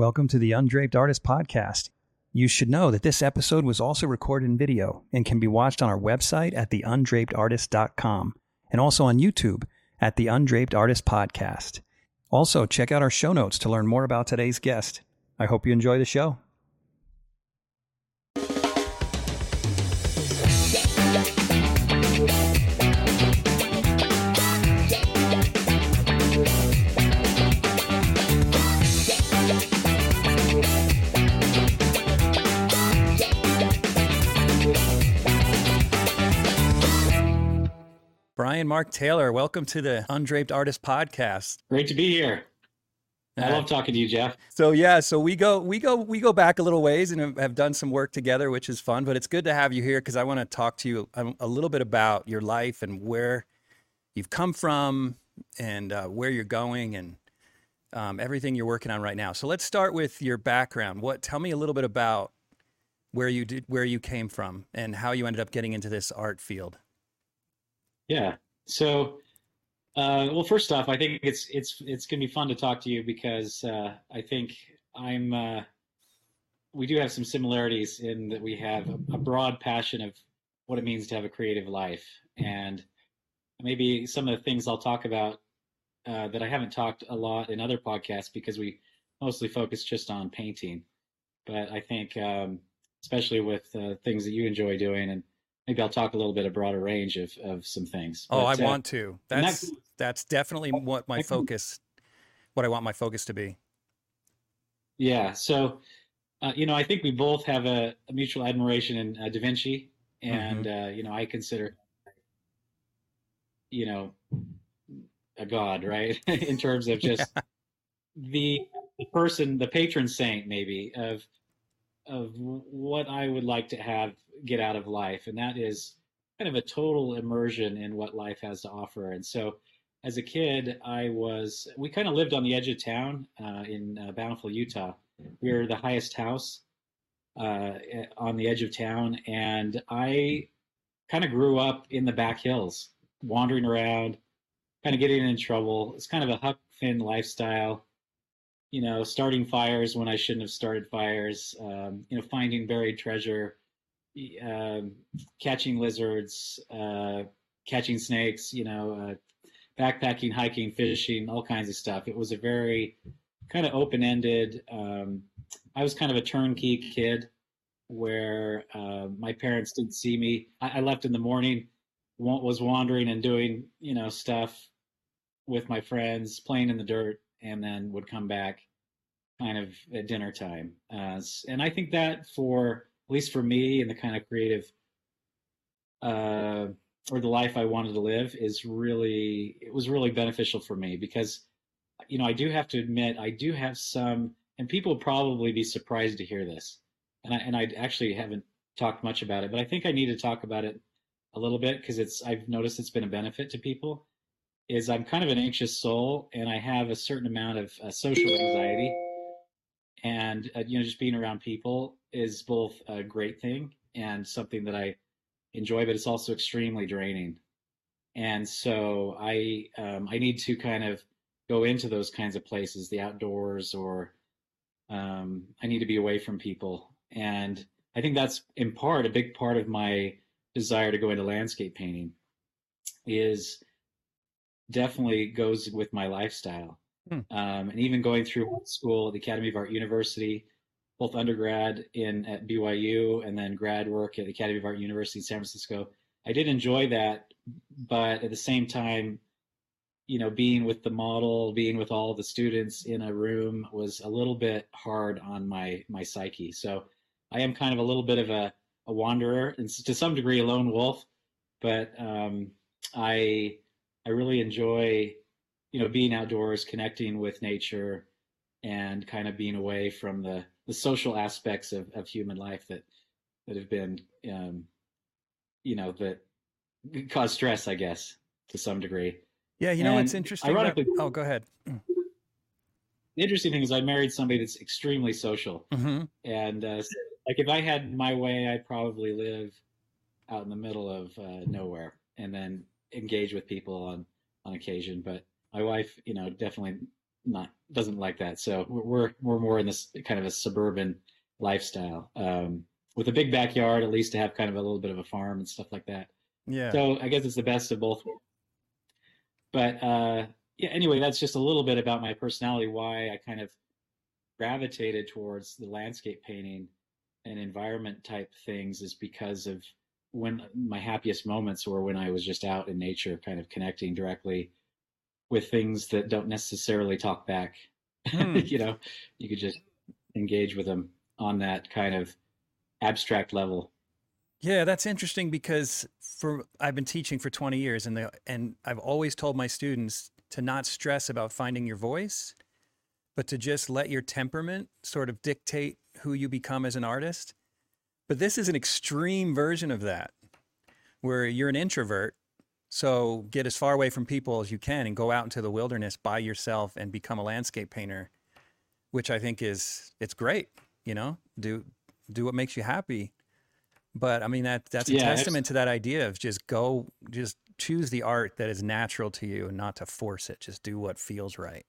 Welcome to the Undraped Artist Podcast. You should know that this episode was also recorded in video and can be watched on our website at theundrapedartist.com and also on YouTube at the Undraped Artist Podcast. Also, check out our show notes to learn more about today's guest. I hope you enjoy the show. Bryan Mark Taylor, welcome to the Undraped Artist Podcast. Great to be here. I love talking to you, Jeff. So yeah, so we go we go we go back a little ways and have done some work together, which is fun. But it's good to have you here because I want to talk to you a, little bit about your life and where you've come from and uh, where you're going and um, everything you're working on right now. So let's start with your background. What tell me a little bit about where you did where you came from and how you ended up getting into this art field. Yeah. So, uh, well, first off, I think it's it's it's gonna be fun to talk to you because uh, I think I'm. Uh, we do have some similarities in that we have a, a broad passion of what it means to have a creative life, and maybe some of the things I'll talk about uh, that I haven't talked a lot in other podcasts because we mostly focus just on painting. But I think, um, especially with uh, things that you enjoy doing and maybe I'll talk a little bit a broader range of, of some things. Oh, but, I uh, want to. That's that, that's definitely what my focus, what I want my focus to be. Yeah. So, uh, you know, I think we both have a, a mutual admiration in uh, Da Vinci, and mm-hmm. uh, you know, I consider, you know, a god, right? in terms of just yeah. the, the person, the patron saint, maybe of of what I would like to have get out of life, and that is kind of a total immersion in what life has to offer. And so, as a kid, I was we kind of lived on the edge of town uh, in uh, Bountiful, Utah. We were the highest house uh, on the edge of town, and I kind of grew up in the back hills, wandering around, kind of getting in trouble. It's kind of a Huck Finn lifestyle you know, starting fires when I shouldn't have started fires, um, you know, finding buried treasure, um, catching lizards, uh, catching snakes, you know, uh, backpacking, hiking, fishing, all kinds of stuff. It was a very kind of open ended. Um, I was kind of a turnkey kid where uh, my parents didn't see me. I, I left in the morning, was wandering and doing, you know, stuff with my friends, playing in the dirt and then would come back kind of at dinner time. Uh, and I think that for at least for me and the kind of creative uh, or the life I wanted to live is really it was really beneficial for me because you know I do have to admit I do have some and people probably be surprised to hear this and I and I actually haven't talked much about it but I think I need to talk about it a little bit because it's I've noticed it's been a benefit to people is I'm kind of an anxious soul and I have a certain amount of uh, social anxiety. And, uh, you know, just being around people is both a great thing and something that I enjoy, but it's also extremely draining. And so I, um, I need to kind of go into those kinds of places, the outdoors, or um, I need to be away from people. And I think that's in part a big part of my desire to go into landscape painting is definitely goes with my lifestyle. Hmm. Um, and even going through school at the Academy of Art University, both undergrad in at BYU and then grad work at the Academy of Art University in San Francisco, I did enjoy that, but at the same time, you know, being with the model, being with all the students in a room was a little bit hard on my my psyche. So I am kind of a little bit of a, a wanderer and to some degree a lone wolf, but um, I I really enjoy, you know, being outdoors, connecting with nature, and kind of being away from the the social aspects of, of human life that that have been, um, you know, that cause stress, I guess, to some degree. Yeah, you know, and it's interesting. Ironically, oh, go ahead. The interesting thing is, I married somebody that's extremely social, mm-hmm. and uh, like if I had my way, I'd probably live out in the middle of uh, nowhere, and then engage with people on on occasion. But my wife, you know, definitely not doesn't like that. So we're we're more in this kind of a suburban lifestyle um, with a big backyard, at least to have kind of a little bit of a farm and stuff like that. Yeah. So I guess it's the best of both. But uh, yeah, anyway, that's just a little bit about my personality. Why I kind of gravitated towards the landscape painting and environment type things is because of when my happiest moments were when I was just out in nature, kind of connecting directly with things that don't necessarily talk back. Hmm. you know, you could just engage with them on that kind of abstract level. Yeah, that's interesting because for I've been teaching for 20 years and the, and I've always told my students to not stress about finding your voice, but to just let your temperament sort of dictate who you become as an artist. But this is an extreme version of that where you're an introvert, so get as far away from people as you can and go out into the wilderness by yourself and become a landscape painter, which I think is it's great, you know? Do do what makes you happy but I mean that that's a Yeah, testament to that idea of just go just choose the art that is natural to you and not to force it. Just do what feels right.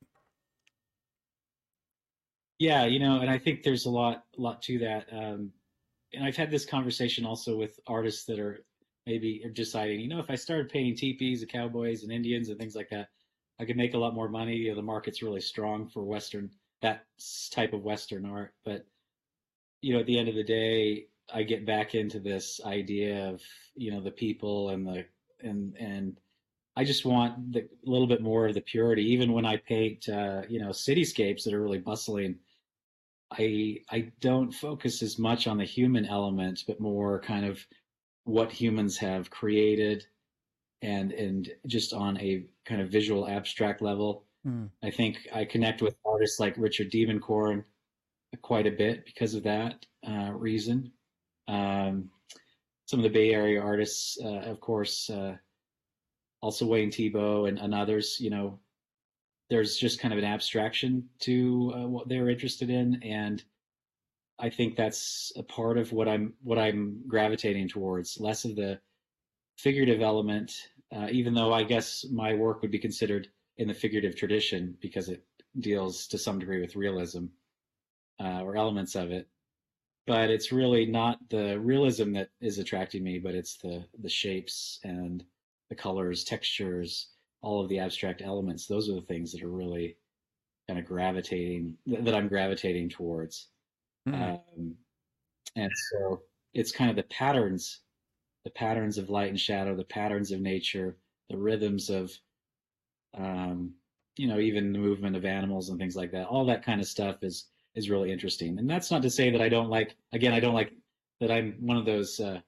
Yeah, you know, and I think there's a lot lot to that. Um, and I've had this conversation also with artists that are maybe deciding, you know, if I started painting teepees and cowboys and Indians and things like that, I could make a lot more money. You know, the market's really strong for Western that type of Western art. But you know, at the end of the day, I get back into this idea of you know the people and the and and I just want a little bit more of the purity. Even when I paint, uh, you know, cityscapes that are really bustling, I I don't focus as much on the human element, but more kind of what humans have created, and and just on a kind of visual abstract level. Hmm. I think I connect with artists like Richard Diebenkorn quite a bit because of that uh, reason. Um, some of the Bay Area artists, uh, of course, uh, also Wayne Thiebaud and, and others, you know, there's just kind of an abstraction to uh, what they're interested in, and I think that's a part of what I'm what I'm gravitating towards. Less of the figurative element, uh, even though I guess my work would be considered in the figurative tradition because it deals to some degree with realism uh, or elements of it. But it's really not the realism that is attracting me, but it's the the shapes and the colors, textures, all of the abstract elements. Those are the things that are really kind of gravitating that I'm gravitating towards. Hmm. Um, and so it's kind of the patterns, the patterns of light and shadow, the patterns of nature, the rhythms of, um, you know, even the movement of animals and things like that. All that kind of stuff is is really interesting. And that's not to say that I don't like. Again, I don't like that. I'm one of those uh,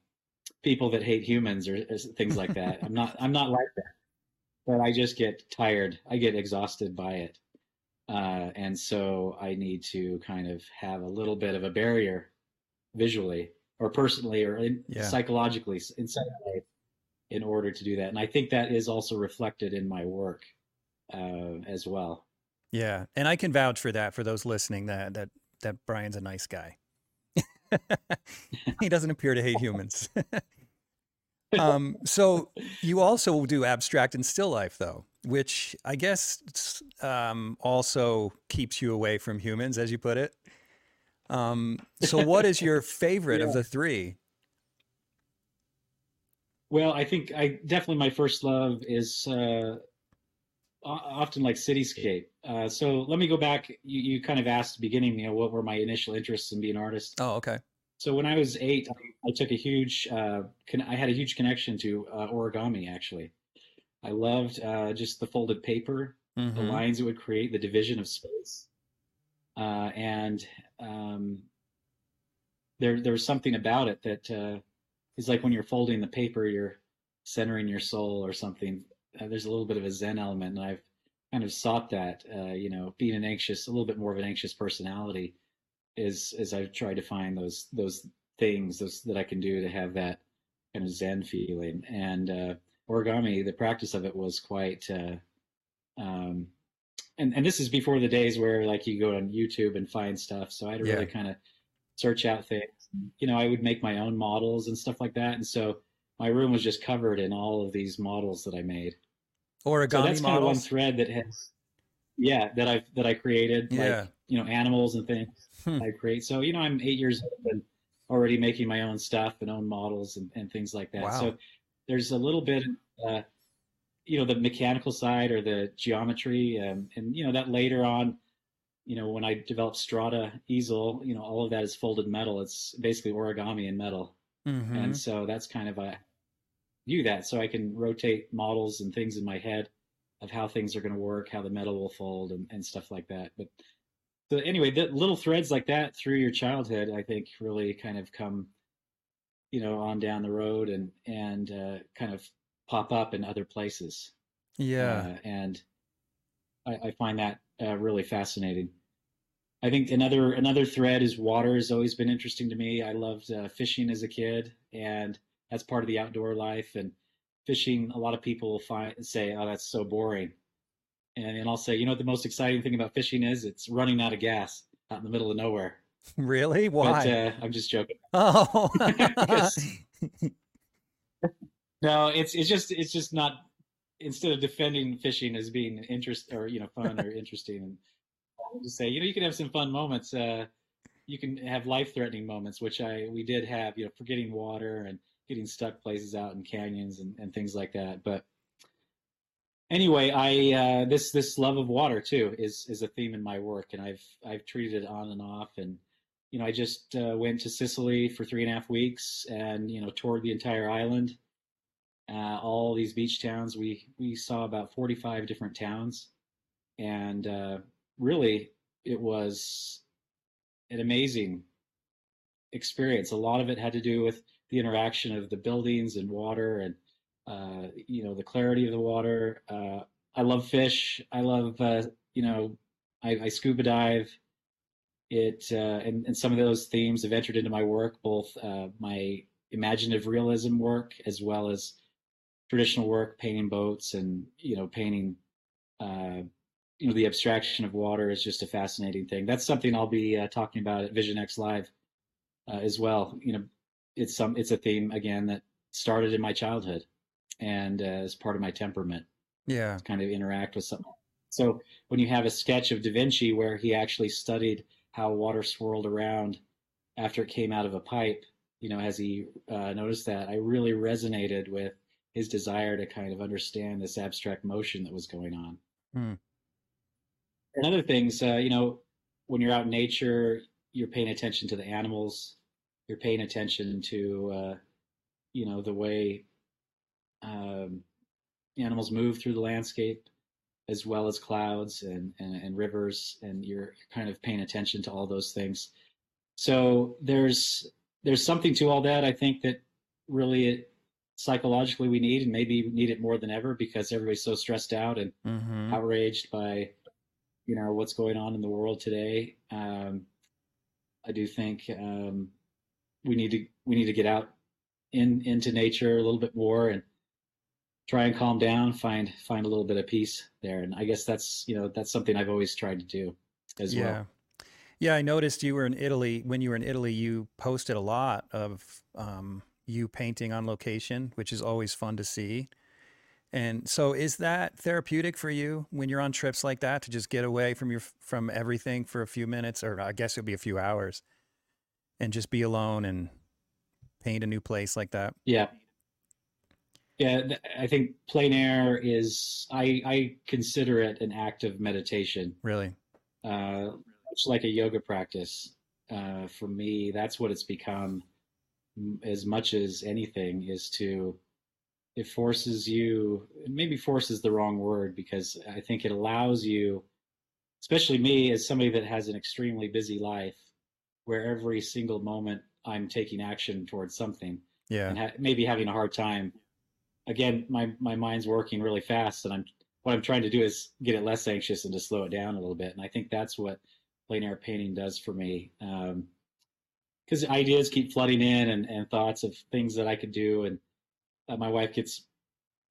people that hate humans or, or things like that. I'm not. I'm not like that. But I just get tired. I get exhausted by it. Uh, and so I need to kind of have a little bit of a barrier visually or personally or in, Yeah. psychologically s- inside my in order to do that. And I think that is also reflected in my work uh, as well. Yeah, and I can vouch for that for those listening that that that Bryan's a nice guy. he doesn't appear to hate humans. um, so you also do abstract and still life, though, which I guess um, also keeps you away from humans, as you put it. Um, so, what is your favorite of the three? Well, I think I definitely my first love is uh, often like cityscape. Uh, so let me go back. You, you kind of asked at the beginning, you know, what were my initial interests in being an artist? Oh, okay. So when I was eight, I, took a huge, uh, con- I had a huge connection to uh, origami. Actually, I loved uh, just the folded paper, the Mhm. lines it would create, the division of space, uh, and um, there there was something about it that uh, is like when you're folding the paper, you're centering your soul or something. Uh, there's a little bit of a Zen element, and I've kind of sought that. Uh, you know, being an anxious, a little bit more of an anxious personality, is as I've tried to find those those things those that I can do to have that kind of Zen feeling. And uh, origami, the practice of it was quite. Uh, um, and and this is before the days where like you go on YouTube and find stuff. So I had to Yeah. really kind of search out things. You know, I would make my own models and stuff like that. And so my room was just covered in all of these models that I made. Origami so that's kind of one thread that has yeah that i've that i created Yeah. like you know animals and things Hmm. i create so you know i'm eight years old and already making my own stuff and own models and, and things like that Wow. so there's a little bit uh you know the mechanical side or the geometry um, and you know that later on you know when i developed Strada easel you know all of that is folded metal it's basically origami in metal Mhm. and so that's kind of a view that so i can rotate models and things in my head of how things are going to work how the metal will fold and, and stuff like that but so anyway the little threads like that through your childhood i think really kind of come you know on down the road and and uh, kind of pop up in other places yeah. uh, and I, I find that uh, really fascinating. I think another another thread is water has always been interesting to me. I loved uh, fishing as a kid, and that's part of the outdoor life. And fishing, a lot of people will find say, "Oh, that's so boring," and, and I'll say, "You know what the most exciting thing about fishing is? It's running out of gas out in the middle of nowhere." really? But Why? uh, I'm just joking. oh. No, it's it's just it's just not. Instead of defending fishing as being interest or you know fun or interesting, and I'll just say you know you can have some fun moments. Uh, you can have life threatening moments, which I we did have. You know, forgetting water and getting stuck places out in canyons and, and things like that. But anyway, I uh, this this love of water too is is a theme in my work, and I've I've treated it on and off. And you know, I just uh, went to Sicily for three and a half weeks, and you know, toured the entire island uh, all these beach towns. We we saw about 45 different towns, and uh, really it was an amazing experience. A lot of it had to do with the interaction of the buildings and water, and uh, you know the clarity of the water. Uh, I love fish. I love uh, you know I, I scuba dive. It uh, and and some of those themes have entered into my work, both uh, my imaginative realism work as well as traditional work, painting boats and you know painting. Uh, you know the abstraction of water is just a fascinating thing. That's something I'll be talking about at Vision X Live as well. You know, it's some it's a theme again that started in my childhood and uh, is part of my temperament. yeah. Kind of interact with something. So when you have a sketch of Da Vinci where he actually studied how water swirled around after it came out of a pipe, you know, as he uh, noticed that, I really resonated with his desire to kind of understand this abstract motion that was going on. Hmm. And other things, uh, you know, when you're out in nature, you're paying attention to the animals, you're paying attention to, uh, you know, the way um, animals move through the landscape, as well as clouds and, and, and rivers, and you're, you're kind of paying attention to all those things. So there's there's something to all that. I think that really it, psychologically we need, and maybe we need it more than ever because everybody's so stressed out and hmm outraged by you know what's going on in the world today. Um, I do think um, we need to we need to get out in into nature a little bit more and try and calm down, find find a little bit of peace there. And I guess that's you know that's something I've always tried to do as Yeah. well. Yeah, I noticed you were in Italy. When you were in Italy, you posted a lot of um, you painting on location, which is always fun to see. And so, is that therapeutic for you when you're on trips like that to just get away from your from everything for a few minutes, or I guess it'll be a few hours, and just be alone and paint a new place like that? Yeah. Yeah, I think plein air is I I consider it an act of meditation. Really? uh, much like a yoga practice. Uh, for me, that's what it's become as much as anything is to, it forces you, maybe force is the wrong word because I think it allows you, especially me as somebody that has an extremely busy life, where every single moment I'm taking action towards something Yeah. and ha- maybe having a hard time. Again, my my mind's working really fast, and I'm what I'm trying to do is get it less anxious and to slow it down a little bit. And I think that's what plein air painting does for me, because ideas keep flooding in and, and thoughts of things that I could do. And uh, my wife gets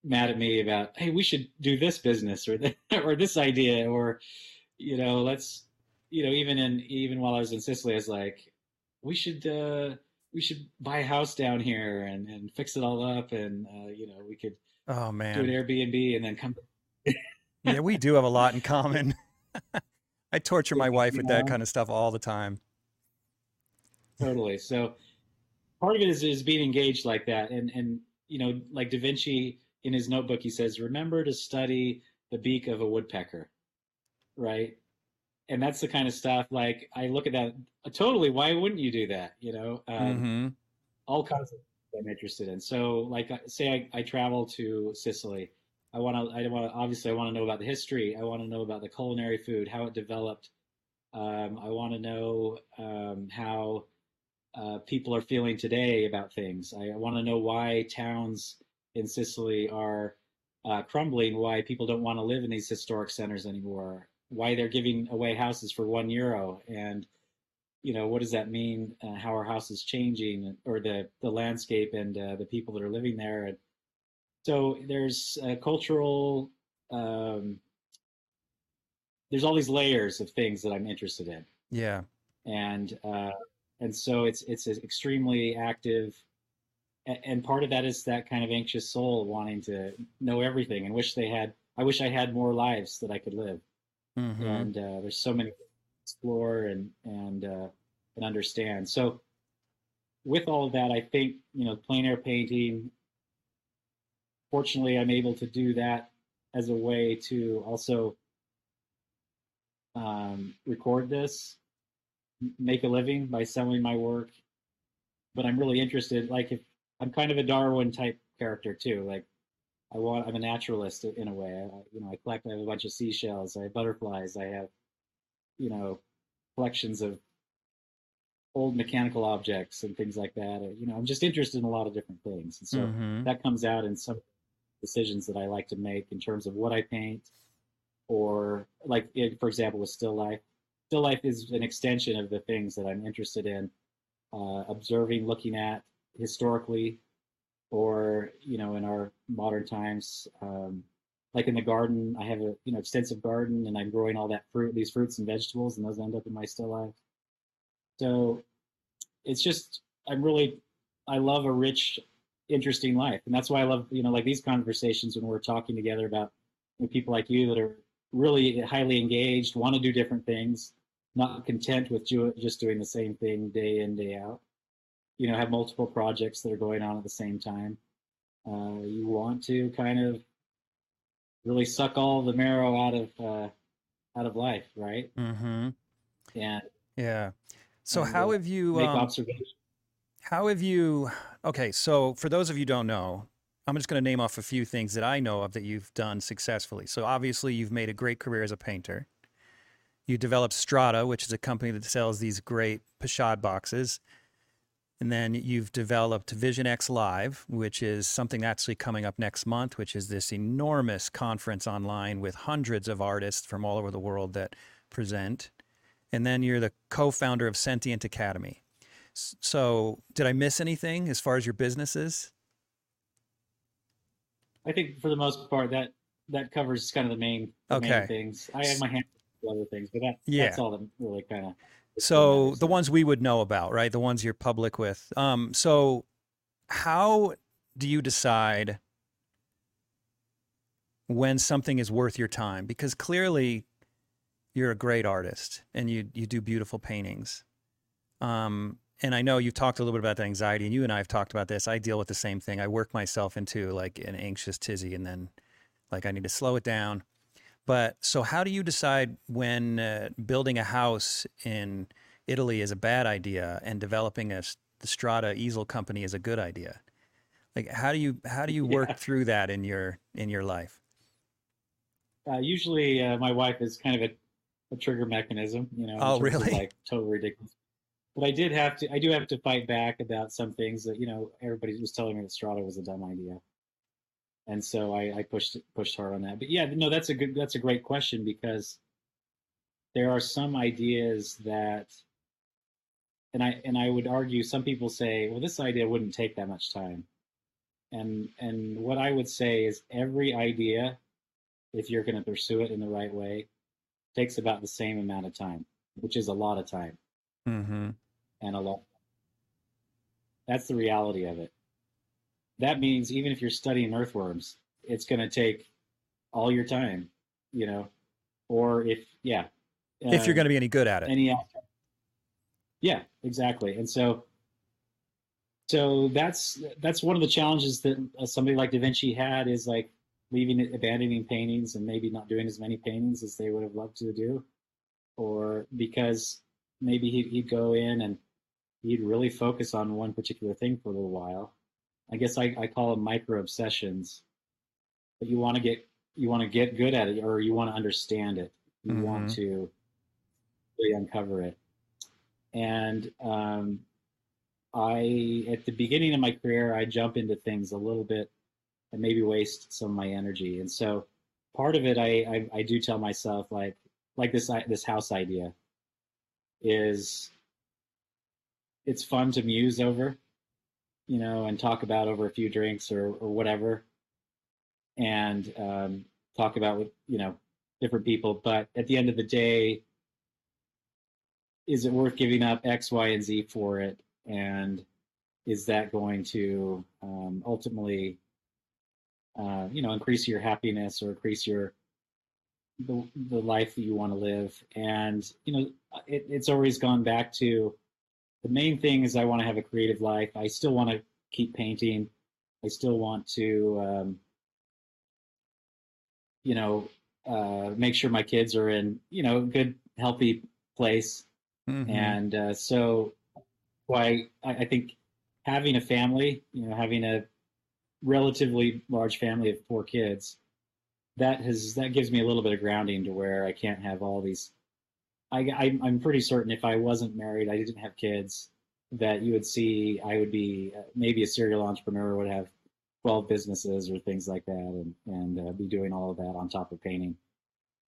mad at me about, hey, we should do this business or th- or this idea, or you know, let's you know, even in even while I was in Sicily, I was like, we should. uh we should buy a house down here and, and fix it all up and uh, you know we could Oh man do an. Airbnb and then come Yeah, we do have a lot in common. I torture my wife with that kind of stuff all the time. totally. So part of it is is being engaged like that, and and you know, like Da Vinci in his notebook, he says, "Remember to study the beak of a woodpecker," right? And that's the kind of stuff. Like I look at that totally. Why wouldn't you do that? You know, um, hmm all kinds of things I'm interested in. So, like, say I, I travel to Sicily. I want to. I want to. Obviously, I want to know about the history. I want to know about the culinary food, how it developed. Um, I want to know um, how uh, people are feeling today about things. I, I want to know why towns in Sicily are uh, crumbling. Why people don't want to live in these historic centers anymore. Why they're giving away houses for one euro and you know what does that mean uh, how our house is changing or the the landscape and uh, the people that are living there? And so there's uh, cultural um, there's all these layers of things that i'm interested in. Yeah. and uh, and so it's it's an extremely active and part of that is that kind of anxious soul wanting to know everything and wish they had i wish i had more lives that i could live hmm and uh, there's so many explore and and uh, and understand. So with all of that, I think you know plein air painting. Fortunately, I'm able to do that as a way to also um, record this, make a living by selling my work. But I'm really interested. Like if I'm kind of a Darwin type character too. Like I want, I'm a naturalist in a way. I, you know, I collect. I have a bunch of seashells. I have butterflies. I have, you know, collections of old mechanical objects and things like that. You know, I'm just interested in a lot of different things, and so hmm that comes out in some decisions that I like to make in terms of what I paint, or like, it, for example, with still life. Still life is an extension of the things that I'm interested in, uh, observing, looking at historically, or you know, in our modern times. Um, like in the garden, I have a you know extensive garden, and I'm growing all that fruit, these fruits and vegetables, and those end up in my still life. So it's just I'm really I love a rich, interesting life, and that's why I love you know like these conversations when we're talking together about you know, people like you that are really highly engaged, want to do different things, not content with ju- just doing the same thing day in day out. You know, have multiple projects that are going on at the same time. Uh, you want to kind of really suck all the marrow out of uh, out of life, right? Mm-hmm. And Yeah. So and how uh, have you make um, observations. how have you okay, so for those of you who don't know, I'm just going to name off a few things that I know of that you've done successfully. So obviously you've made a great career as a painter. You developed Strada, which is a company that sells these great pochade boxes. And then you've developed Vision X Live, which is something actually coming up next month, which is this enormous conference online with hundreds of artists from all over the world that present. And then you're the co founder of Sentient Academy. So, did I miss anything as far as your businesses? I think for the most part that that covers kind of the main the Okay. main things. I have my hands on other things, but that Yeah. that's all that really kind of So, the ones we would know about, right? The ones you're public with. Um, so, how do you decide when something is worth your time? Because clearly, you're a great artist and you you do beautiful paintings. Um, and I know you've talked a little bit about the anxiety, and you and I have talked about this. I deal with the same thing. I work myself into like an anxious tizzy, and then like I need to slow it down. But so, how do you decide when uh, building a house in Italy is a bad idea and developing a the Strada easel company is a good idea? Like, how do you how do you work Yeah. through that in your in your life? uh, usually uh, my wife is kind of a, a trigger mechanism, you know. Oh, really? like totally ridiculous. But I did have to. I do have to fight back about some things that you know everybody was telling me that Strada was a dumb idea, and so I, I pushed pushed hard on that. But yeah, no, that's a good that's a great question because there are some ideas that, and I and I would argue some people say, well, this idea wouldn't take that much time, and and what I would say is every idea, if you're going to pursue it in the right way, takes about the same amount of time, which is a lot of time Mm-hmm. and a lot. That's the reality of it. That means even if you're studying earthworms, it's going to take all your time, you know, or if yeah, if you're going to be any good at it. Any yeah, exactly. And so so that's that's one of the challenges that uh, somebody like Da Vinci had is like leaving it, abandoning paintings and maybe not doing as many paintings as they would have loved to do, or because maybe he'd, he'd go in and he'd really focus on one particular thing for a little while. I guess I, I call them micro obsessions. But you want to get you want to get good at it, or you want to understand it. You mm-hmm. want to really uncover it. And um, I, at the beginning of my career, I jump into things a little bit and maybe waste some of my energy. And so, part of it, I, I, I do tell myself like, like this this house idea is it's fun to muse over, you know, and talk about over a few drinks or or whatever, and um, talk about with you know different people. But at the end of the day, is it worth giving up X, Y, and Z for it? And is that going to um, ultimately, uh, you know, increase your happiness or increase your the, the life that you want to live? And you know, it, it's always gone back to the main thing is I want to have a creative life. I still want to keep painting. I still want to, um, you know, uh, make sure my kids are in, you know, good, healthy place. Mm-hmm. And uh, so, why I, I think having a family, you know, having a relatively large family of four kids, that has that gives me a little bit of grounding to where I can't have all these. I, I I'm pretty certain if I wasn't married, I didn't have kids, that you would see I would be uh, maybe a serial entrepreneur would have 12 businesses or things like that and and uh, be doing all of that on top of painting.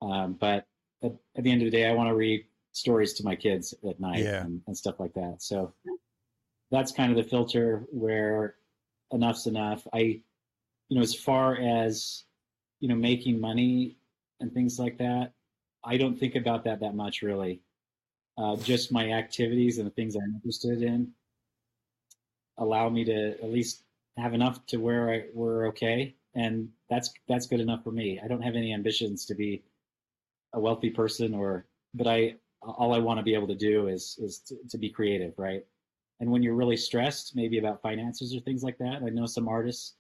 Um, but at, at, the end of the day, I want to read stories to my kids at night yeah. and, and stuff like that. So that's kind of the filter where enough's enough. I, you know, as far as, you know, making money and things like that, I don't think about that that much really. Uh, just my activities and the things I'm interested in allow me to at least have enough to where I, we're okay, and that's that's good enough for me. I don't have any ambitions to be a wealthy person, or but I all I want to be able to do is is to, to, be creative, right? And when you're really stressed, maybe about finances or things like that, I know some artists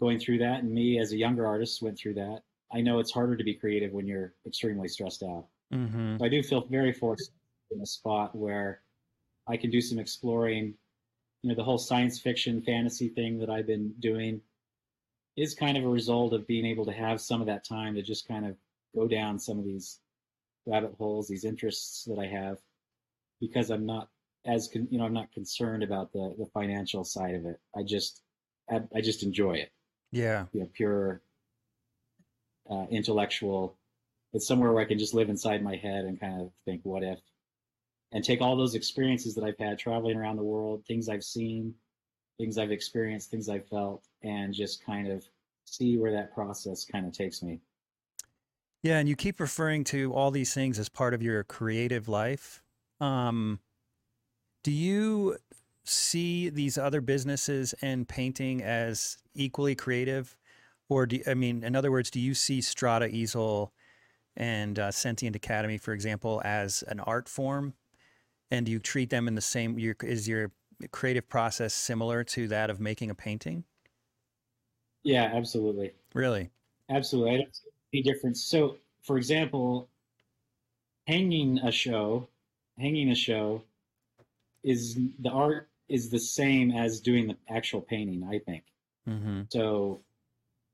going through that, and me as a younger artist went through that. I know it's harder to be creative when you're extremely stressed out. Mm-hmm. So I do feel very fortunate in a spot where I can do some exploring. You know, the whole science fiction fantasy thing that I've been doing is kind of a result of being able to have some of that time to just kind of go down some of these rabbit holes, these interests that I have, because I'm not as con- you know I'm not concerned about the the financial side of it. I just I, I just enjoy it. Yeah, you know, pure uh, intellectual. It's somewhere where I can just live inside my head and kind of think, what if, and take all those experiences that I've had traveling around the world, things I've seen, things I've experienced, things I've felt, and just kind of see where that process kind of takes me. Yeah, and you keep referring to all these things as part of your creative life. Um, do you see these other businesses and painting as equally creative, or do I mean, in other words, do you see Strada Easel and uh, Sentient Academy, for example, as an art form, and do you treat them in the same? Your, is your creative process similar to that of making a painting? Yeah, absolutely. Really? Absolutely. I don't see any difference. So, for example, hanging a show, hanging a show is the art is the same as doing the actual painting, I think. Mm-hmm. So,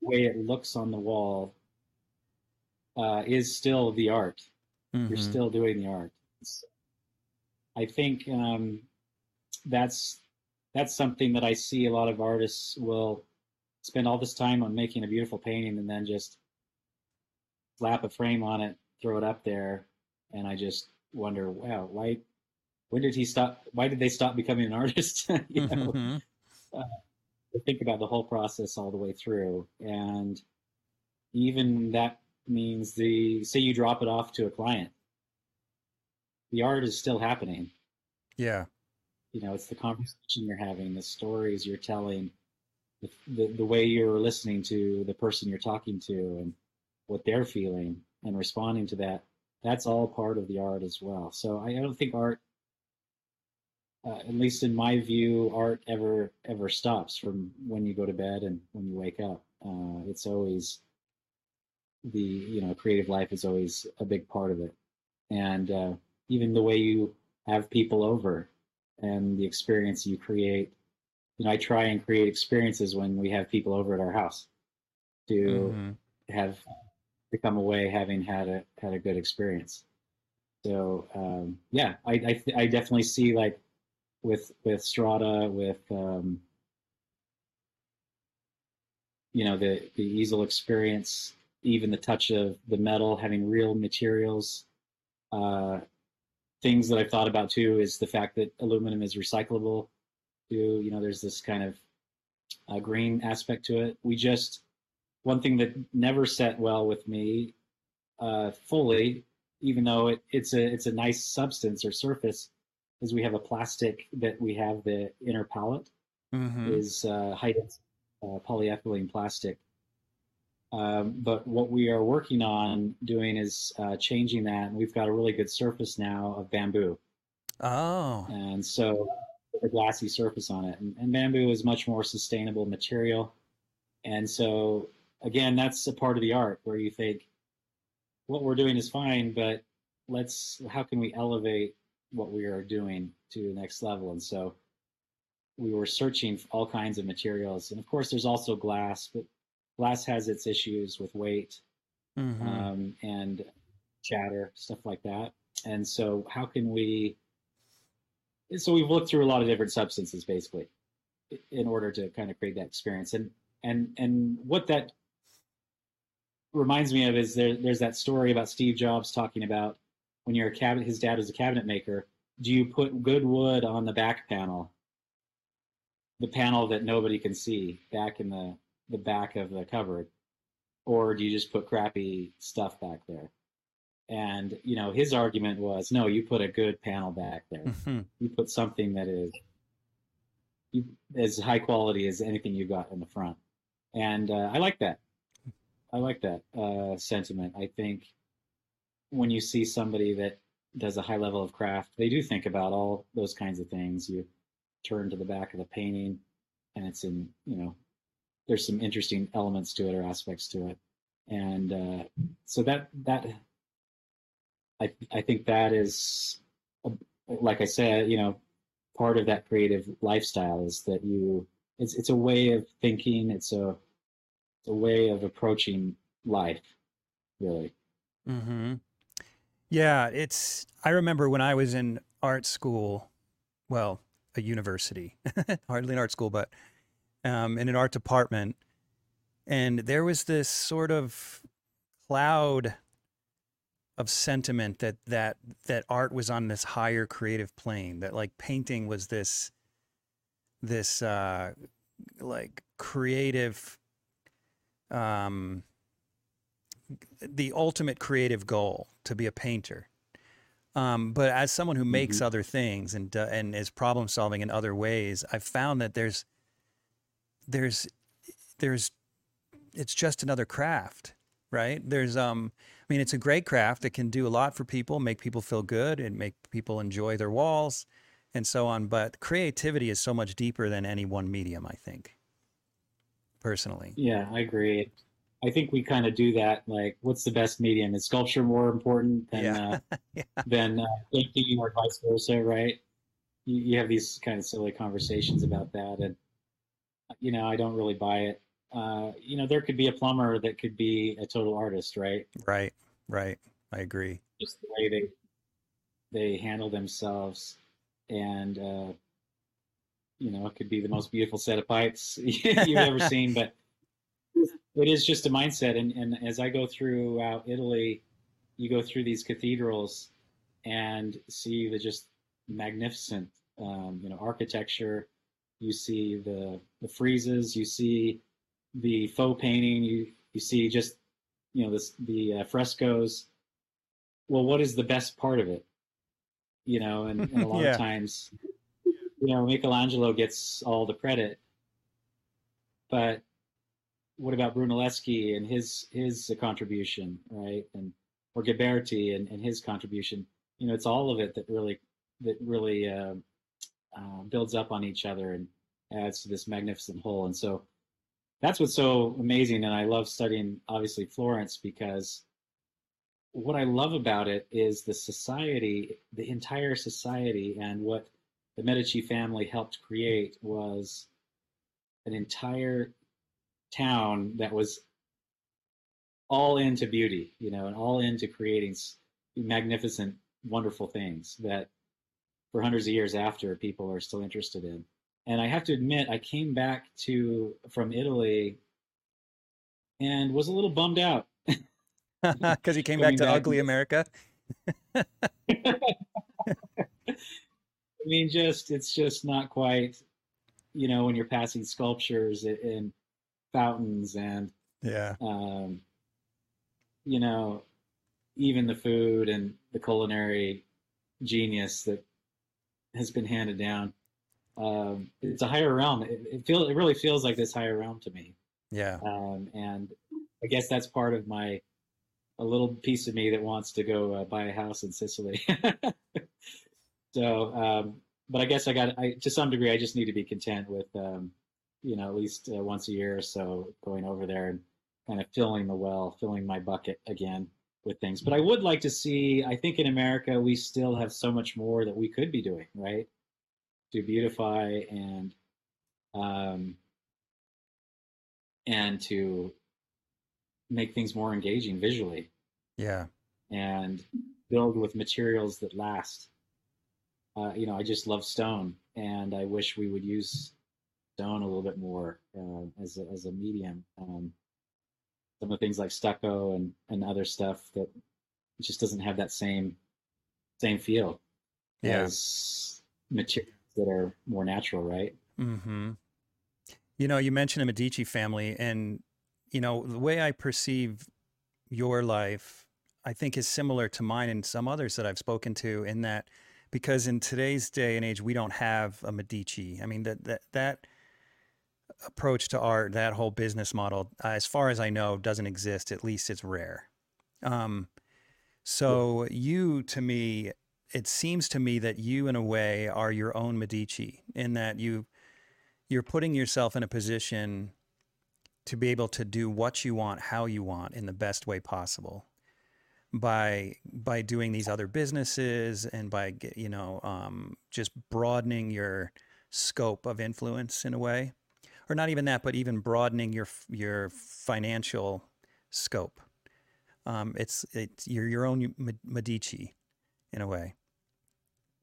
way it looks on the wall uh, is still the art. Mm-hmm. You're still doing the art. I think um, that's that's something that I see a lot of artists will spend all this time on making a beautiful painting and then just slap a frame on it, throw it up there, and I just wonder, wow, why? When did he stop? Why did they stop becoming an artist? you know, mm-hmm. uh, think about the whole process all the way through, and even that means the say you drop it off to a client, the art is still happening. Yeah, you know, it's the conversation you're having, the stories you're telling, the, the, the way you're listening to the person you're talking to, and what they're feeling and responding to that, that's all part of the art as well. So I, I don't think art, uh, at least in my view, art ever ever stops from when you go to bed and when you wake up. Uh, it's always the you know creative life is always a big part of it, and uh, even the way you have people over and the experience you create. You know, I try and create experiences when we have people over at our house to mm-hmm. have to come away having had a had a good experience. So um, yeah, I I, I, definitely see like with with Strada with um, you know the the easel experience, even the touch of the metal, having real materials. Uh, things that I've thought about too is the fact that aluminum is recyclable. Too, you know, there's this kind of uh, green aspect to it. We just one thing that never set well with me uh, fully, even though it, it's a it's a nice substance or surface, is we have a plastic that we have the inner palate mm-hmm. is uh, high uh, polyethylene plastic. Um, but what we are working on doing is uh, changing that, and we've got a really good surface now of bamboo. Oh, and so a glassy surface on it, and, and bamboo is much more sustainable material, and so again, that's a part of the art where you think what we're doing is fine, but let's how can we elevate what we are doing to the next level? And so we were searching for all kinds of materials, and of course, there's also glass, but glass has its issues with weight mm-hmm. um, and chatter, stuff like that. And so, how can we? So we've looked through a lot of different substances, basically, in order to kind of create that experience. And and and what that reminds me of is there, there's that story about Steve Jobs talking about when you're a cabinet, his dad was a cabinet maker. Do you put good wood on the back panel, the panel that nobody can see back in the, the back of the cupboard, or do you just put crappy stuff back there? And you know, his argument was, no, you put a good panel back there. Mm-hmm. You put something that is you, as high quality as anything you got in the front. And uh, I like that. I like that uh, sentiment. I think when you see somebody that does a high level of craft, they do think about all those kinds of things. You turn to the back of the painting, and it's in you know, there's some interesting elements to it or aspects to it, and uh, so that that I I think that is, a, like I said, you know, part of that creative lifestyle is that you it's it's a way of thinking. It's a a way of approaching life, really. Hmm. Yeah, it's. I remember when I was in art school, well, a university, hardly an art school, but um, in an art department, and there was this sort of cloud of sentiment that that that art was on this higher creative plane that like painting was this this uh like creative um, the ultimate creative goal to be a painter. Um, but as someone who makes mm-hmm. other things and uh, and is problem solving in other ways, I've found that there's there's there's it's just another craft, right? There's um I mean it's a great craft. It can do a lot for people, make people feel good and make people enjoy their walls and so on, but creativity is so much deeper than any one medium, I think personally. Yeah, I agree. I think we kind of do that. Like, what's the best medium? Is sculpture more important than yeah. uh, yeah. than uh, painting, or vice versa? Right? You, you, have these kind of silly conversations about that, and you know, I don't really buy it. Uh, you know, there could be a plumber that could be a total artist, right? Right, right. I agree. Just the way they they handle themselves, and uh, you know, it could be the most beautiful set of pipes you've ever seen, but it is just a mindset. And, and as I go throughout Italy, you go through these cathedrals and see the just magnificent, um, you know, architecture. You see the the friezes. You see the faux painting. You you see just you know this the uh, frescoes. Well, what is the best part of it? You know, and, and a lot yeah. of times you know, Michelangelo gets all the credit, but what about Brunelleschi and his his contribution, right? And or Ghiberti and, and his contribution. You know, it's all of it that really that really uh, uh, builds up on each other and adds to this magnificent whole. And so that's what's so amazing. And I love studying obviously Florence because what I love about it is the society, the entire society, and what the Medici family helped create was an entire town that was all into beauty, you know, and all into creating magnificent, wonderful things that for hundreds of years after people are still interested in. And I have to admit, I came back to from Italy and was a little bummed out because you came back to back ugly America. I mean, just it's just not quite, you know, when you're passing sculptures and fountains and yeah, um, you know, even the food and the culinary genius that has been handed down. Um, it's a higher realm. It, it feels it really feels like this higher realm to me. Yeah. Um, and I guess that's part of my a little piece of me that wants to go uh, buy a house in Sicily. so, um, but I guess I got I to some degree I just need to be content with um, you know at least uh, once a year or so going over there and kind of filling the well, filling my bucket again with things. But I would like to see, I think in America, we still have so much more that we could be doing, right? To beautify and, um, and to make things more engaging visually. Yeah. And build with materials that last. Uh, you know, I just love stone, and I wish we would use stone a little bit more uh, as a, as a medium. Um, some of the things like stucco and, and other stuff that just doesn't have that same same feel yeah. as materials that are more natural, right? Mm-hmm. You know, you mentioned a Medici family, and you know the way I perceive your life, I think is similar to mine and some others that I've spoken to. In that, because in today's day and age, we don't have a Medici. I mean that that that approach to art, that whole business model, as far as I know, doesn't exist. At least it's rare. Um, so you, to me, it seems to me that you, in a way, are your own Medici in that you you're putting yourself in a position to be able to do what you want, how you want, in the best way possible by by doing these other businesses and by you know um, just broadening your scope of influence in a way or not even that, but even broadening your your financial scope. Um, it's it's you're your own Medici, in a way.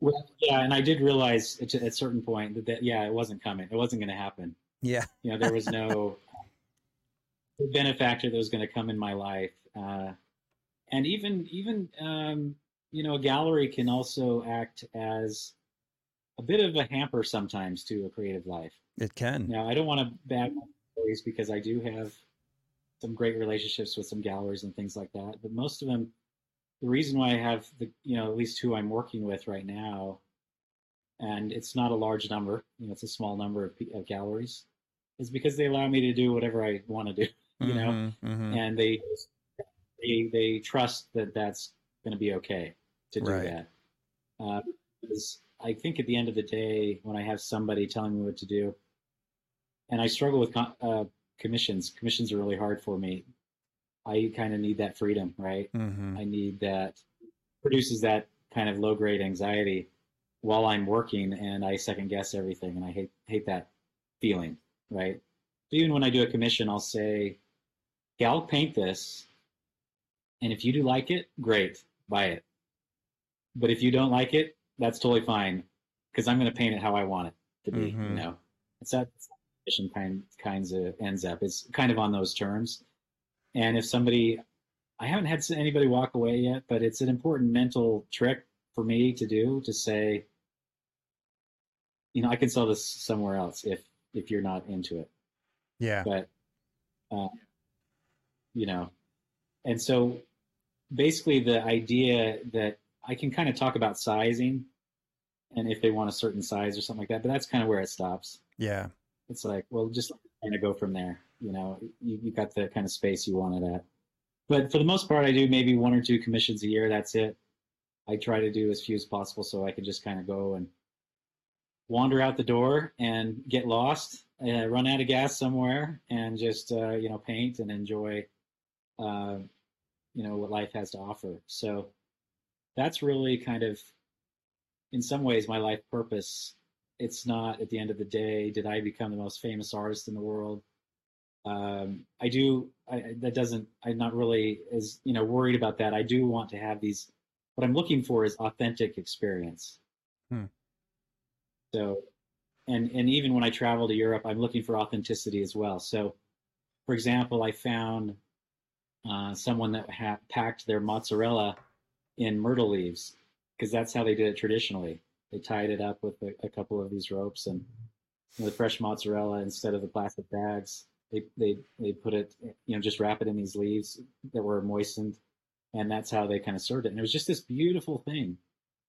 Well, yeah, and I did realize at a certain point that, that yeah, it wasn't coming. It wasn't going to happen. Yeah, you know, there was no benefactor that was going to come in my life, uh, and even even um, you know, a gallery can also act as a bit of a hamper sometimes to a creative life. It can. Now, I don't want to bad stories because I do have some great relationships with some galleries and things like that. But most of them, the reason why I have the, you know, at least who I'm working with right now, and it's not a large number, you know, it's a small number of, of galleries, is because they allow me to do whatever I want to do, you mm-hmm, know, mm-hmm. and they they they trust that that's going to be okay to do right. that. Uh, because I think at the end of the day, when I have somebody telling me what to do, and I struggle with uh, commissions. Commissions are really hard for me. I kind of need that freedom, right? Mm-hmm. I need that produces that kind of low grade anxiety while I'm working, and I second guess everything, and I hate hate that feeling, right? So even when I do a commission, I'll say, "Okay, I'll paint this, and if you do like it, great, buy it. But if you don't like it, that's totally fine, because I'm going to paint it how I want it to be. Mm-hmm. You know, it's that kind kinds of ends up. It's kind of on those terms. And if somebody, I haven't had anybody walk away yet, but it's an important mental trick for me to do to say, you know, I can sell this somewhere else if if you're not into it. Yeah. But, uh, you know, and so basically the idea that I can kind of talk about sizing and if they want a certain size or something like that, but that's kind of where it stops. Yeah it's like, well, just kind of go from there. You know, you, you got the kind of space you wanted at. but for the most part, I do maybe one or two commissions a year. That's it. I try to do as few as possible so I can just kind of go and wander out the door and get lost, uh, run out of gas somewhere, and just uh, you know paint and enjoy, uh, you know what life has to offer. So that's really kind of, in some ways, my life purpose. It's not at the end of the day, did I become the most famous artist in the world? Um, I do. I, that doesn't. I'm not really as you know worried about that. I do want to have these. What I'm looking for is authentic experience. Hmm. So, and and even when I travel to Europe, I'm looking for authenticity as well. So, for example, I found uh, someone that had packed their mozzarella in myrtle leaves because that's how they did it traditionally. They tied it up with a, a couple of these ropes and the fresh mozzarella instead of the plastic bags. They, they they put it you know just wrap it in these leaves that were moistened and that's how they kind of served it. And it was just this beautiful thing.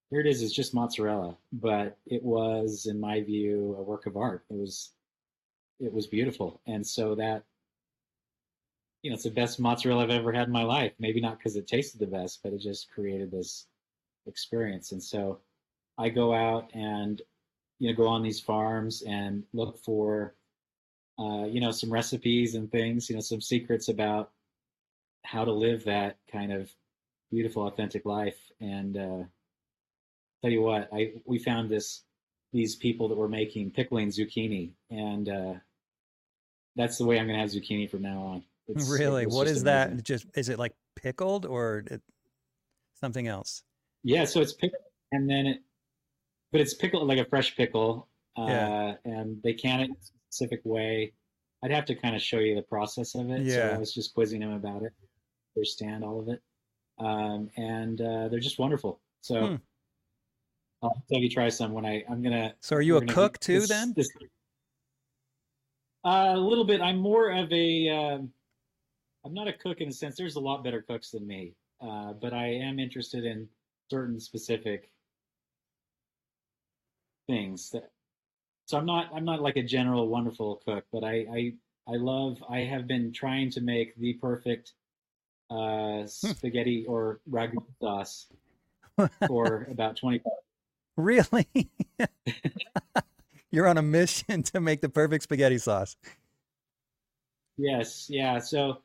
Here it is it's just mozzarella but it was in my view a work of art. It was it was beautiful. And so that you know it's the best mozzarella i've ever had in my life. Maybe not because it tasted the best but it just created this experience. And so i go out and you know go on these farms and look for uh, you know some recipes and things you know some secrets about how to live that kind of beautiful authentic life and uh, tell you what, I we found this these people that were making pickling zucchini, and uh, that's the way I'm going to have zucchini from now on. It's, really, what is amazing. that? Just is it like pickled or something else? Yeah, so it's pickled, and then it, but it's pickled like a fresh pickle, uh, yeah. and they can it in a specific way. I'd have to kind of show you the process of it. Yeah. So I was just quizzing him about it, understand all of it, um, and uh, they're just wonderful. So. Hmm I'll have you try some when I I'm gonna. So are you a cook too this, then? This, uh, a little bit. I'm more of a. um, not a cook in a sense. There's a lot better cooks than me, uh, but I am interested in certain specific things. That, so I'm not I'm not like a general wonderful cook, but I I I love. I have been trying to make the perfect uh, hmm. spaghetti or ragu sauce for about 25 Really? You're on a mission to make the perfect spaghetti sauce. Yes, yeah. So,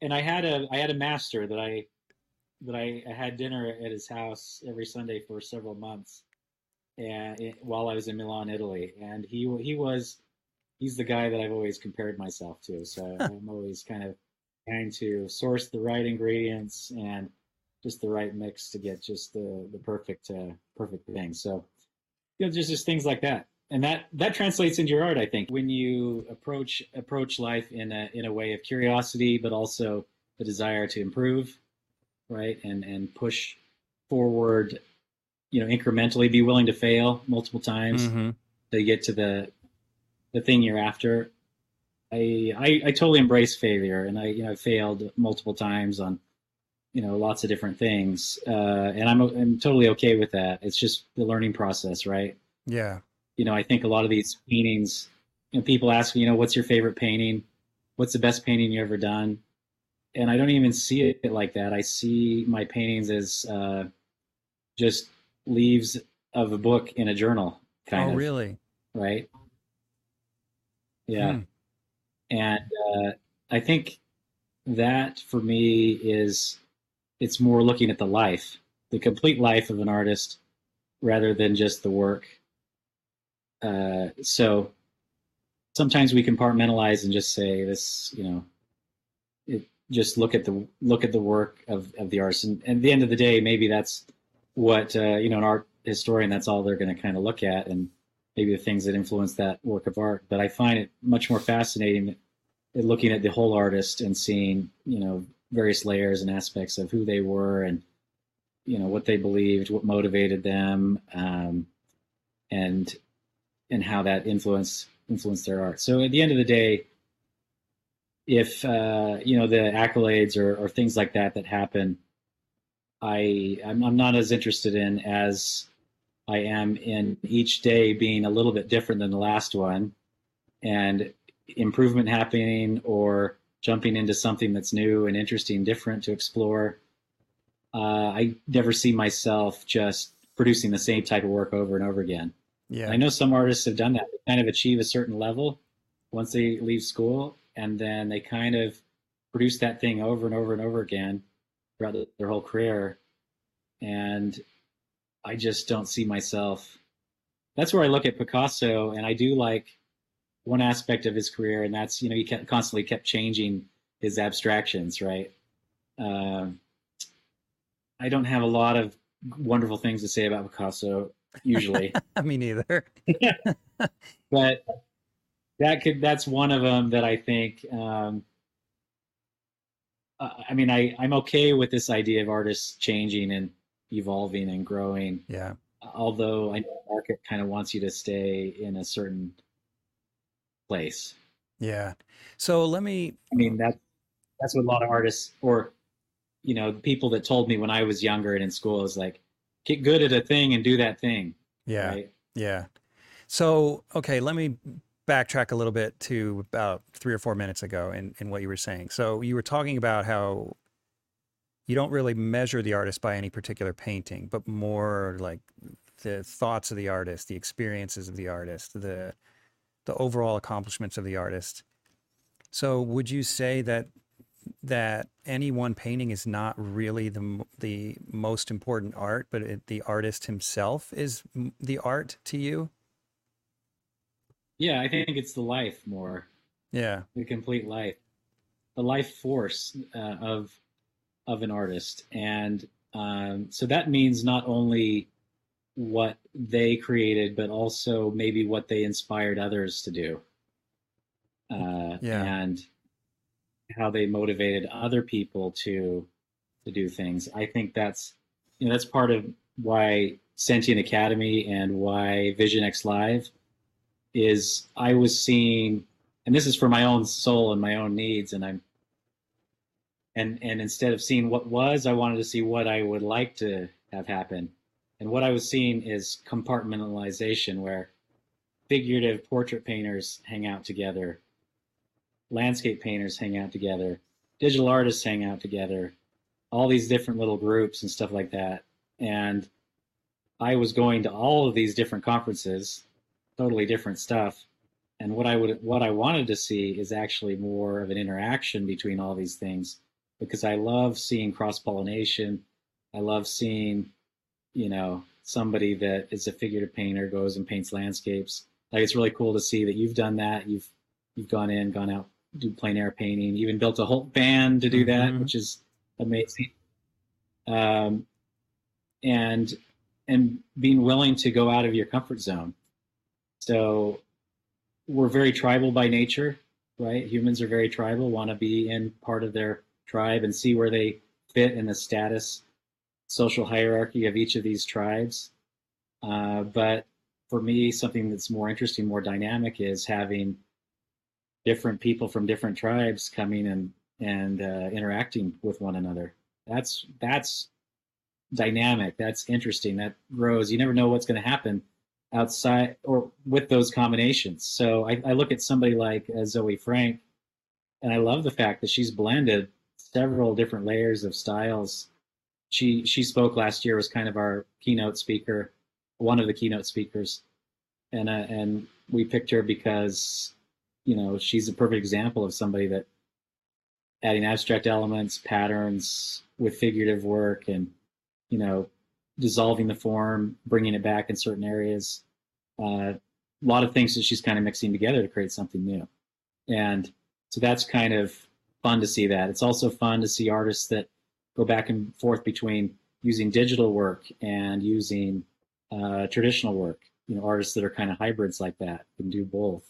and I had a I had a master that I that I, I had dinner at his house every Sunday for several months, and it, while I was in Milan, Italy, and he he was he's the guy that I've always compared myself to. So I'm always kind of trying to source the right ingredients and just the right mix to get just the the perfect uh, perfect thing. So you know, just just things like that, and that that translates into your art. I think when you approach approach life in a in a way of curiosity, but also the desire to improve, right, and and push forward, you know, incrementally. Be willing to fail multiple times mm-hmm. to get to the the thing you're after. I, I, I totally embrace failure, and I you know failed multiple times on you know lots of different things uh, and I'm, I'm totally okay with that it's just the learning process right yeah you know i think a lot of these paintings you know people ask me you know what's your favorite painting what's the best painting you ever done and i don't even see it like that i see my paintings as uh, just leaves of a book in a journal kind oh, of really right yeah hmm. and uh, i think that for me is it's more looking at the life, the complete life of an artist, rather than just the work. Uh, so sometimes we compartmentalize and just say this, you know, it, just look at the look at the work of, of the artist, and, and at the end of the day, maybe that's what uh, you know an art historian. That's all they're going to kind of look at, and maybe the things that influence that work of art. But I find it much more fascinating looking at the whole artist and seeing, you know, various layers and aspects of who they were and you know what they believed, what motivated them, um, and and how that influenced influenced their art. So at the end of the day, if uh, you know the accolades or, or things like that that happen, I I'm, I'm not as interested in as I am in each day being a little bit different than the last one, and improvement happening or jumping into something that's new and interesting, different to explore. Uh, I never see myself just producing the same type of work over and over again. Yeah. I know some artists have done that, they kind of achieve a certain level once they leave school, and then they kind of produce that thing over and over and over again throughout their whole career. And I just don't see myself. That's where I look at Picasso, and I do like one aspect of his career, and that's you know he kept, constantly kept changing his abstractions, right? Um, I don't have a lot of wonderful things to say about Picasso usually. Me neither. but that could that's one of them that I think. Um, I mean, I I'm okay with this idea of artists changing and evolving and growing. Yeah. Although I know the market kind of wants you to stay in a certain place. Yeah. So let me. I mean that that's what a lot of artists or you know people that told me when I was younger and in school is like get good at a thing and do that thing. Yeah. Right? Yeah. So okay, let me backtrack a little bit to about three or four minutes ago in, in what you were saying. So you were talking about how you don't really measure the artist by any particular painting, but more like the thoughts of the artist, the experiences of the artist, the the overall accomplishments of the artist. So would you say that that any one painting is not really the the most important art, but it, the artist himself is the art to you? Yeah, I think it's the life more. Yeah, the complete life, the life force uh, of of an artist, and um, so that means not only what they created, but also maybe what they inspired others to do. Uh, yeah. And how they motivated other people to to do things. I think that's you know that's part of why Sentient Academy and why Vision X Live is I was seeing and this is for my own soul and my own needs and I'm and and instead of seeing what was I wanted to see what I would like to have happen and what I was seeing is compartmentalization where figurative portrait painters hang out together landscape painters hang out together, digital artists hang out together, all these different little groups and stuff like that. And I was going to all of these different conferences, totally different stuff. And what I would what I wanted to see is actually more of an interaction between all these things because I love seeing cross pollination. I love seeing, you know, somebody that is a figurative painter goes and paints landscapes. Like it's really cool to see that you've done that. You've you've gone in, gone out do plein air painting, even built a whole band to do that, mm-hmm. which is amazing. Um, and and being willing to go out of your comfort zone. So we're very tribal by nature, right? Humans are very tribal, want to be in part of their tribe and see where they fit in the status social hierarchy of each of these tribes. Uh, but for me, something that's more interesting, more dynamic is having different people from different tribes coming and and uh, interacting with one another. That's that's dynamic. That's interesting. That grows. You never know what's going to happen outside or with those combinations. So I, I look at somebody like uh, Zoey Frank, and I love the fact that she's blended several different layers of styles. She she spoke last year was kind of our keynote speaker, one of the keynote speakers, and uh, and we picked her because you know, she's a perfect example of somebody that adding abstract elements, patterns with figurative work, and you know, dissolving the form, bringing it back in certain areas. Uh, a lot of things that she's kind of mixing together to create something new, and so that's kind of fun to see that. It's also fun to see artists that go back and forth between using digital work and using uh, traditional work. You know, artists that are kind of hybrids like that can do both.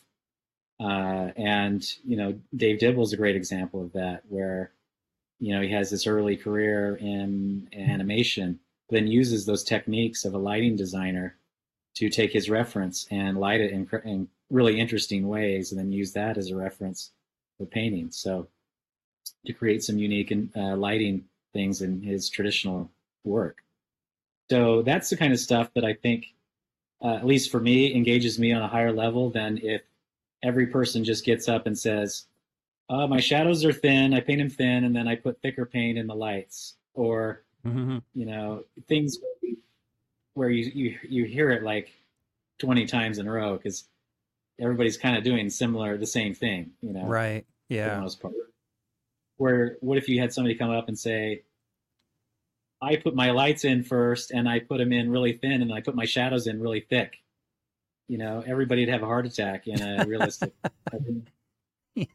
Uh, and you know, Dave Dibble is a great example of that, where you know he has this early career in animation, then uses those techniques of a lighting designer to take his reference and light it in, in really interesting ways, and then use that as a reference for painting. So to create some unique uh, lighting things in his traditional work. So that's the kind of stuff that I think, uh, at least for me, engages me on a higher level than if every person just gets up and says, uh, my shadows are thin. I paint them thin, and then I put thicker paint in the lights, or Mm-hmm. you know, things where you you you hear it like twenty times in a row because everybody's kind of doing similar, the same thing. You know, Right. Yeah. most part. Where what if you had somebody come up and say, I put my lights in first and I put them in really thin and I put my shadows in really thick. You know, everybody'd have a heart attack in a realistic.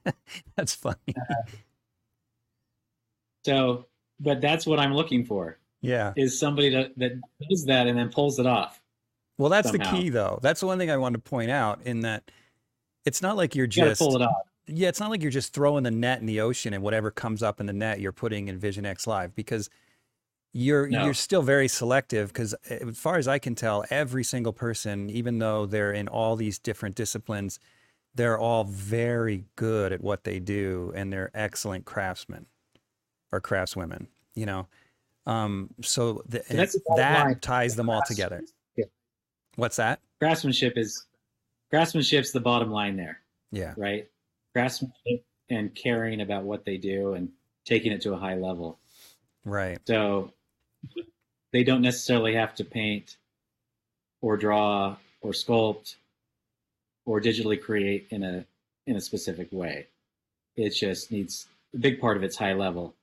That's funny. so, but that's what I'm looking for Yeah. is somebody that, that does that and then pulls it off. Well, that's the key, though. That's the one thing I wanted to point out in that it's not like you're You just pull it off. yeah, it's not like you're just throwing the net in the ocean and whatever comes up in the net you're putting in Vision X Live because you're No. you're still very selective because eh, as far as I can tell, every single person, even though they're in all these different disciplines, they're all very good at what they do and they're excellent craftsmen or craftswomen, you know. Um, so the, So that line. ties them all together. What's that? Craftsmanship is craftsmanship's the bottom line there, Yeah. right? Craftsmanship and caring about what they do and taking it to a high level. Right. So they don't necessarily have to paint or draw or sculpt or digitally create in a in a specific way. It just needs a big part of it's high level.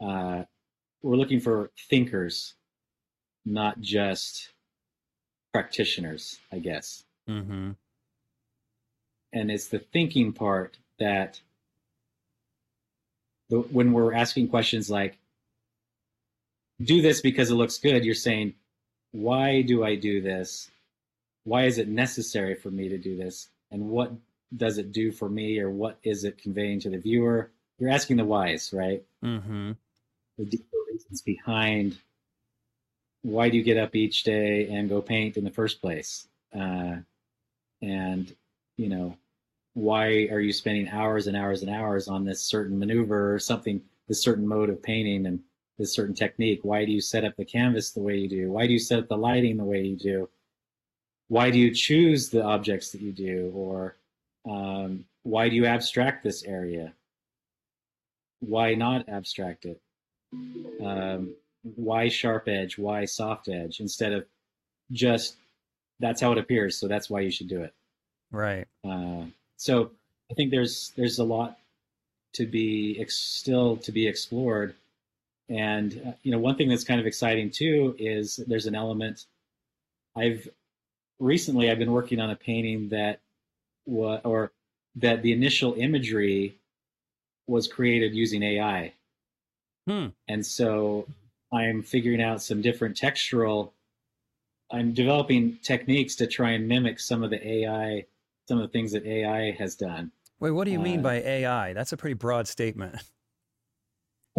Uh, we're looking for thinkers, not just practitioners, I guess. Mm-hmm. And it's the thinking part that the, when we're asking questions like, do this because it looks good, you're saying, why do I do this? Why is it necessary for me to do this? And what does it do for me or what is it conveying to the viewer? You're asking the whys, right? Mm-hmm. The deeper reasons behind why do you get up each day and go paint in the first place? Uh, and, you know, why are you spending hours and hours and hours on this certain maneuver or something, this certain mode of painting and this certain technique? Why do you set up the canvas the way you do? Why do you set up the lighting the way you do? Why do you choose the objects that you do? Or um, why do you abstract this area? Why not abstract it? Um, why sharp edge? Why soft edge? Instead of just that's how it appears, so that's why you should do it. Right. Uh, so I think there's there's a lot to be ex- still to be explored, and uh, you know one thing that's kind of exciting too is there's an element. I've recently I've been working on a painting that wa- or that the initial imagery was created using AI, Hmm. and so I'm figuring out some different textural. I'm developing techniques to try and mimic some of the AI some of the things that AI has done. Wait, what do you mean Uh, by AI? That's a pretty broad statement.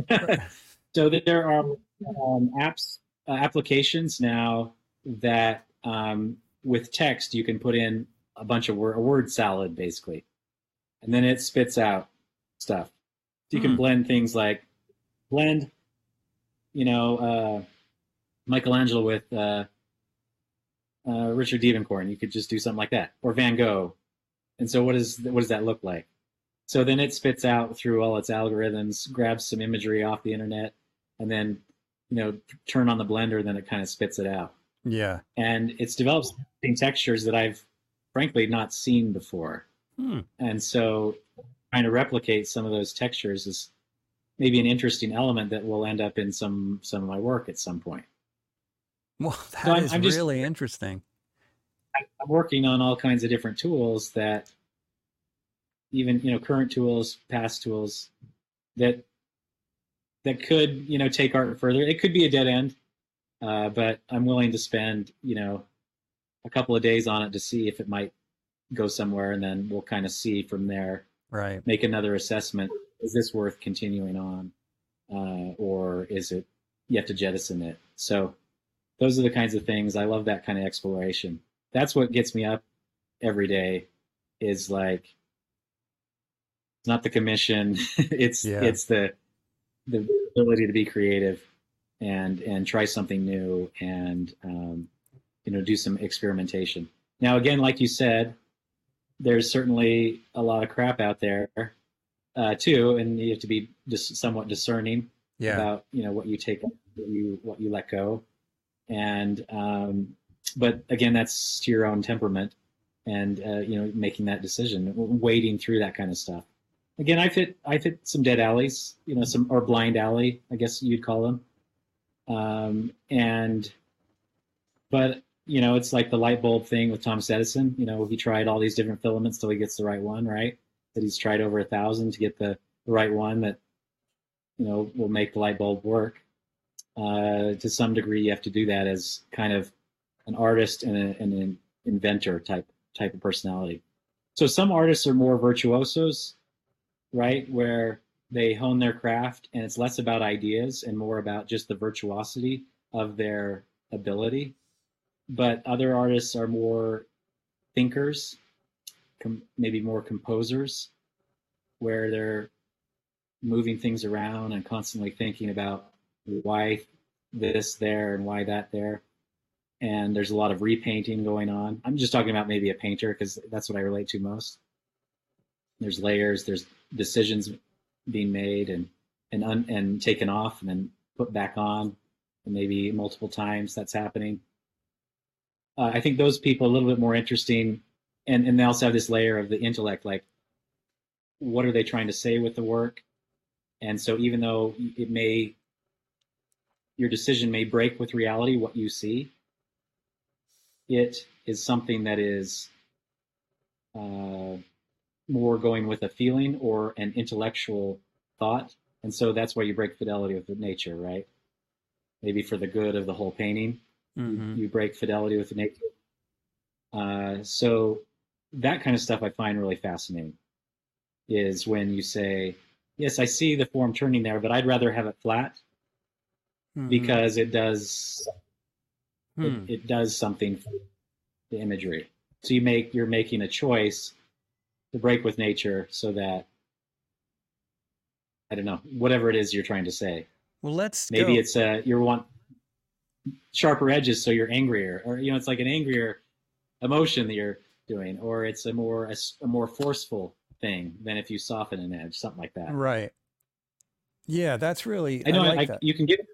so there are um, apps uh, applications now that um, with text you can put in a bunch of word a word salad basically, and then it spits out stuff. So you can Hmm. blend things like blend, you know, uh, Michelangelo with uh, uh, Richard Diebenkorn. You could just do something like that, or Van Gogh. And so, what is what does that look like? So then it spits out through all its algorithms, grabs some imagery off the internet, and then you know turn on the blender. Then it kind of spits it out, Yeah. and it's developed textures that I've frankly not seen before. Hmm. And so, trying to replicate some of those textures is maybe an interesting element that will end up in some some of my work at some point. Well, that I'm- is I'm just- really interesting. I'm working on all kinds of different tools that even you know current tools, past tools that that could you know take art further. It could be a dead end, uh, but I'm willing to spend you know a couple of days on it to see if it might go somewhere, and then we'll kind of see from there. Right. Make another assessment: is this worth continuing on, uh, or is it you have to jettison it? So those are the kinds of things I love. That kind of exploration that's what gets me up every day is like it's not the commission it's Yeah. it's the the ability to be creative and and try something new and um, you know do some experimentation now again like you said there's certainly a lot of crap out there uh, too, and you have to be just somewhat discerning Yeah. about you know what you take, what you what you let go, and um, but again, that's to your own temperament, and uh, you know making that decision, wading through that kind of stuff. Again, I've hit I've hit some dead alleys, you know, some or blind alley, I guess you'd call them, um, and but you know, it's like the light bulb thing with Thomas Edison. You know, he tried all these different filaments till he gets the right one, right? That he's tried over a thousand to get the, the right one that, you know, will make the light bulb work. Uh, to some degree, you have to do that as kind of an artist and, a, and an inventor type type of personality. So some artists are more virtuosos, right? Where they hone their craft and it's less about ideas and more about just the virtuosity of their ability but other artists are more thinkers, com- maybe more composers, where they're moving things around and constantly thinking about why this there and why that there. And there's a lot of repainting going on. I'm just talking about maybe a painter because that's what I relate to most. There's layers, there's decisions being made and and un- and taken off and then put back on, and maybe multiple times that's happening uh, I think those people a little bit more interesting, and and they also have this layer of the intellect, like what are they trying to say with the work, and so even though it may your decision may break with reality, what you see, it is something that is uh, more going with a feeling or an intellectual thought, and so that's why you break fidelity with nature, right? Maybe for the good of the whole painting Mhm. you break fidelity with nature. Uh, so that kind of stuff I find really fascinating. Is when you say, "Yes, I see the form turning there, but I'd rather have it flat Mhm. because it does Hmm. it, it does something for the imagery." So you make you're making a choice to break with nature so that I don't know whatever it is you're trying to say. Well, let's Maybe go. it's uh you want sharper edges so you're angrier, or you know, it's like an angrier emotion that you're doing, or it's a more a, a more forceful thing than if you soften an edge, something like that. right. Yeah, that's really. I know like I, you can get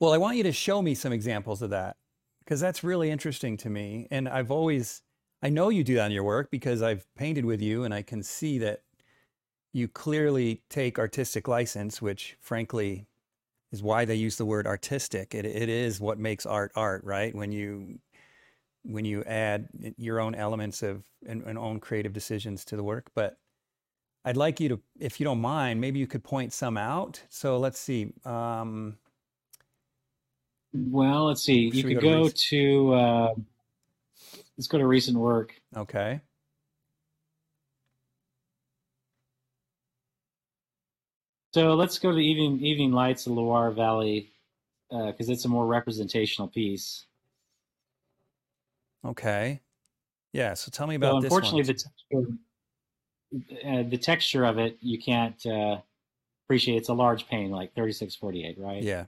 Well, I want you to show me some examples of that because that's really interesting to me. And I've always, I know you do that in your work because I've painted with you and I can see that you clearly take artistic license, which frankly is why they use the word artistic. It, it is what makes art art, right? When you when you add your own elements of and, and own creative decisions to the work. But I'd like you to, if you don't mind, maybe you could point some out. So let's see. Um, well. Let's see. You could go to go to uh, let's go to recent work. okay. So let's go to the evening evening lights of Loire Valley because it's a more representational piece. Okay. Yeah. So tell me about this unfortunately, the texture, uh, the texture of it you can't uh, appreciate. It's a large pane, like thirty six forty eight, right? Yeah.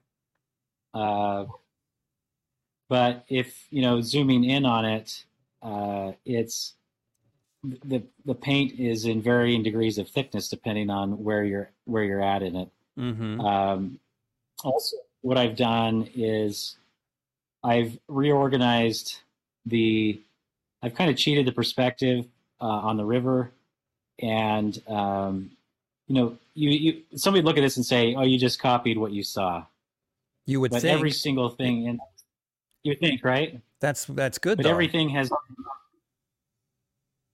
Uh, but if you know, zooming in on it, uh, it's the the paint is in varying degrees of thickness depending on where you're where you're at in it. Mm-hmm. Um, also, what I've done is I've reorganized the. I've kind of cheated the perspective uh, on the river, and um, you know, you, you somebody look at this and say, "Oh, you just copied what you saw," You would but think every single thing in you think right, that's that's good but though. everything has.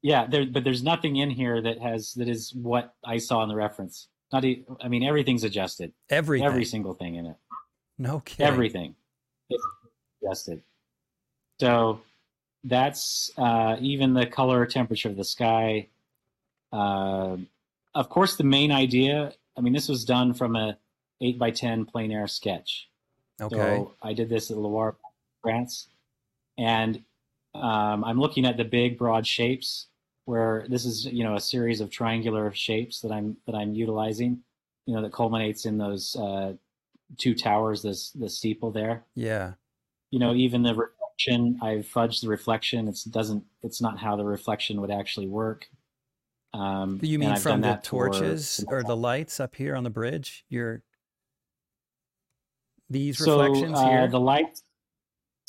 Yeah, there, but there's nothing in here that has that is what I saw in the reference. Not, I mean, everything's adjusted. Everything. Every single thing in it. no kidding. everything is adjusted. So that's uh, even the color temperature of the sky. Uh, of course, the main idea. I mean, this was done from a eight by ten plein air sketch. Okay. So I did this at Loire, France, and um, I'm looking at the big, broad shapes. Where this is, you know, a series of triangular shapes that I'm that I'm utilizing. You know, that culminates in those uh, two towers, this the steeple there yeah. you know even the reflection i've fudged the reflection it's doesn't it's not how the reflection would actually work Um, You mean from the for torches some- or the lights up here on the bridge? Your these so reflections uh, here? the lights.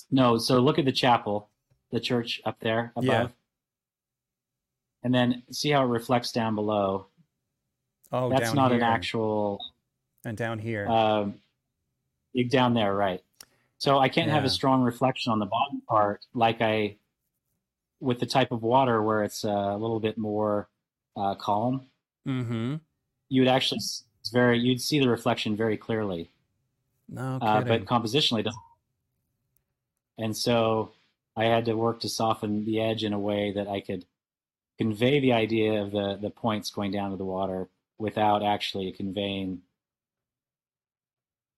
No, so look at the chapel, the church up there above, Yeah. and then see how it reflects down below. oh, That's not here an actual and down here. um, down there, right? So I can't have a strong reflection on the bottom part, like I with the type of water where it's a little bit more uh, calm. mm-hmm. You would actually it's very you'd see the reflection very clearly, No uh, but compositionally, doesn't. And so I had to work to soften the edge in a way that I could convey the idea of the the points going down to the water without actually conveying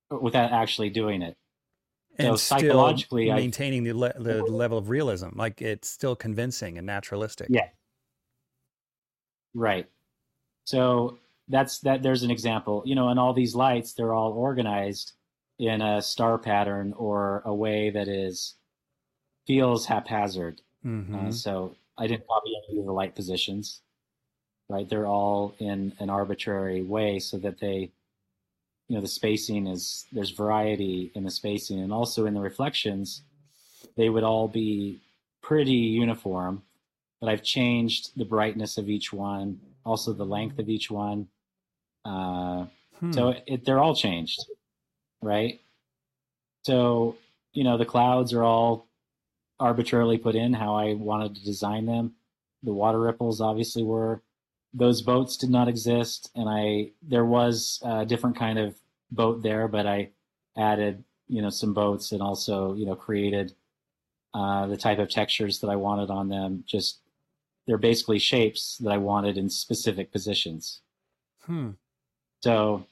without actually doing it. So and still psychologically, I- maintaining the, le- the level of realism, like it's still convincing and naturalistic. Yeah. Right. So that's that there's an example. You know, and all these lights, they're all organized in a star pattern or a way that is feels haphazard. hmm Uh, so I didn't copy any of the light positions. Right. They're all in an arbitrary way so that they you know the spacing is there's variety in the spacing. And also in the reflections they would all be pretty uniform but i've changed the brightness of each one also the length of each one. Uh, Hmm. so it, they're all changed right? So you know the clouds are all arbitrarily put in how i wanted to design them. The water ripples obviously were those boats did not exist and i there was a different kind of boat there but i added you know some boats and also you know created uh, the type of textures that i wanted on them just they're basically shapes that i wanted in specific positions Hmm. so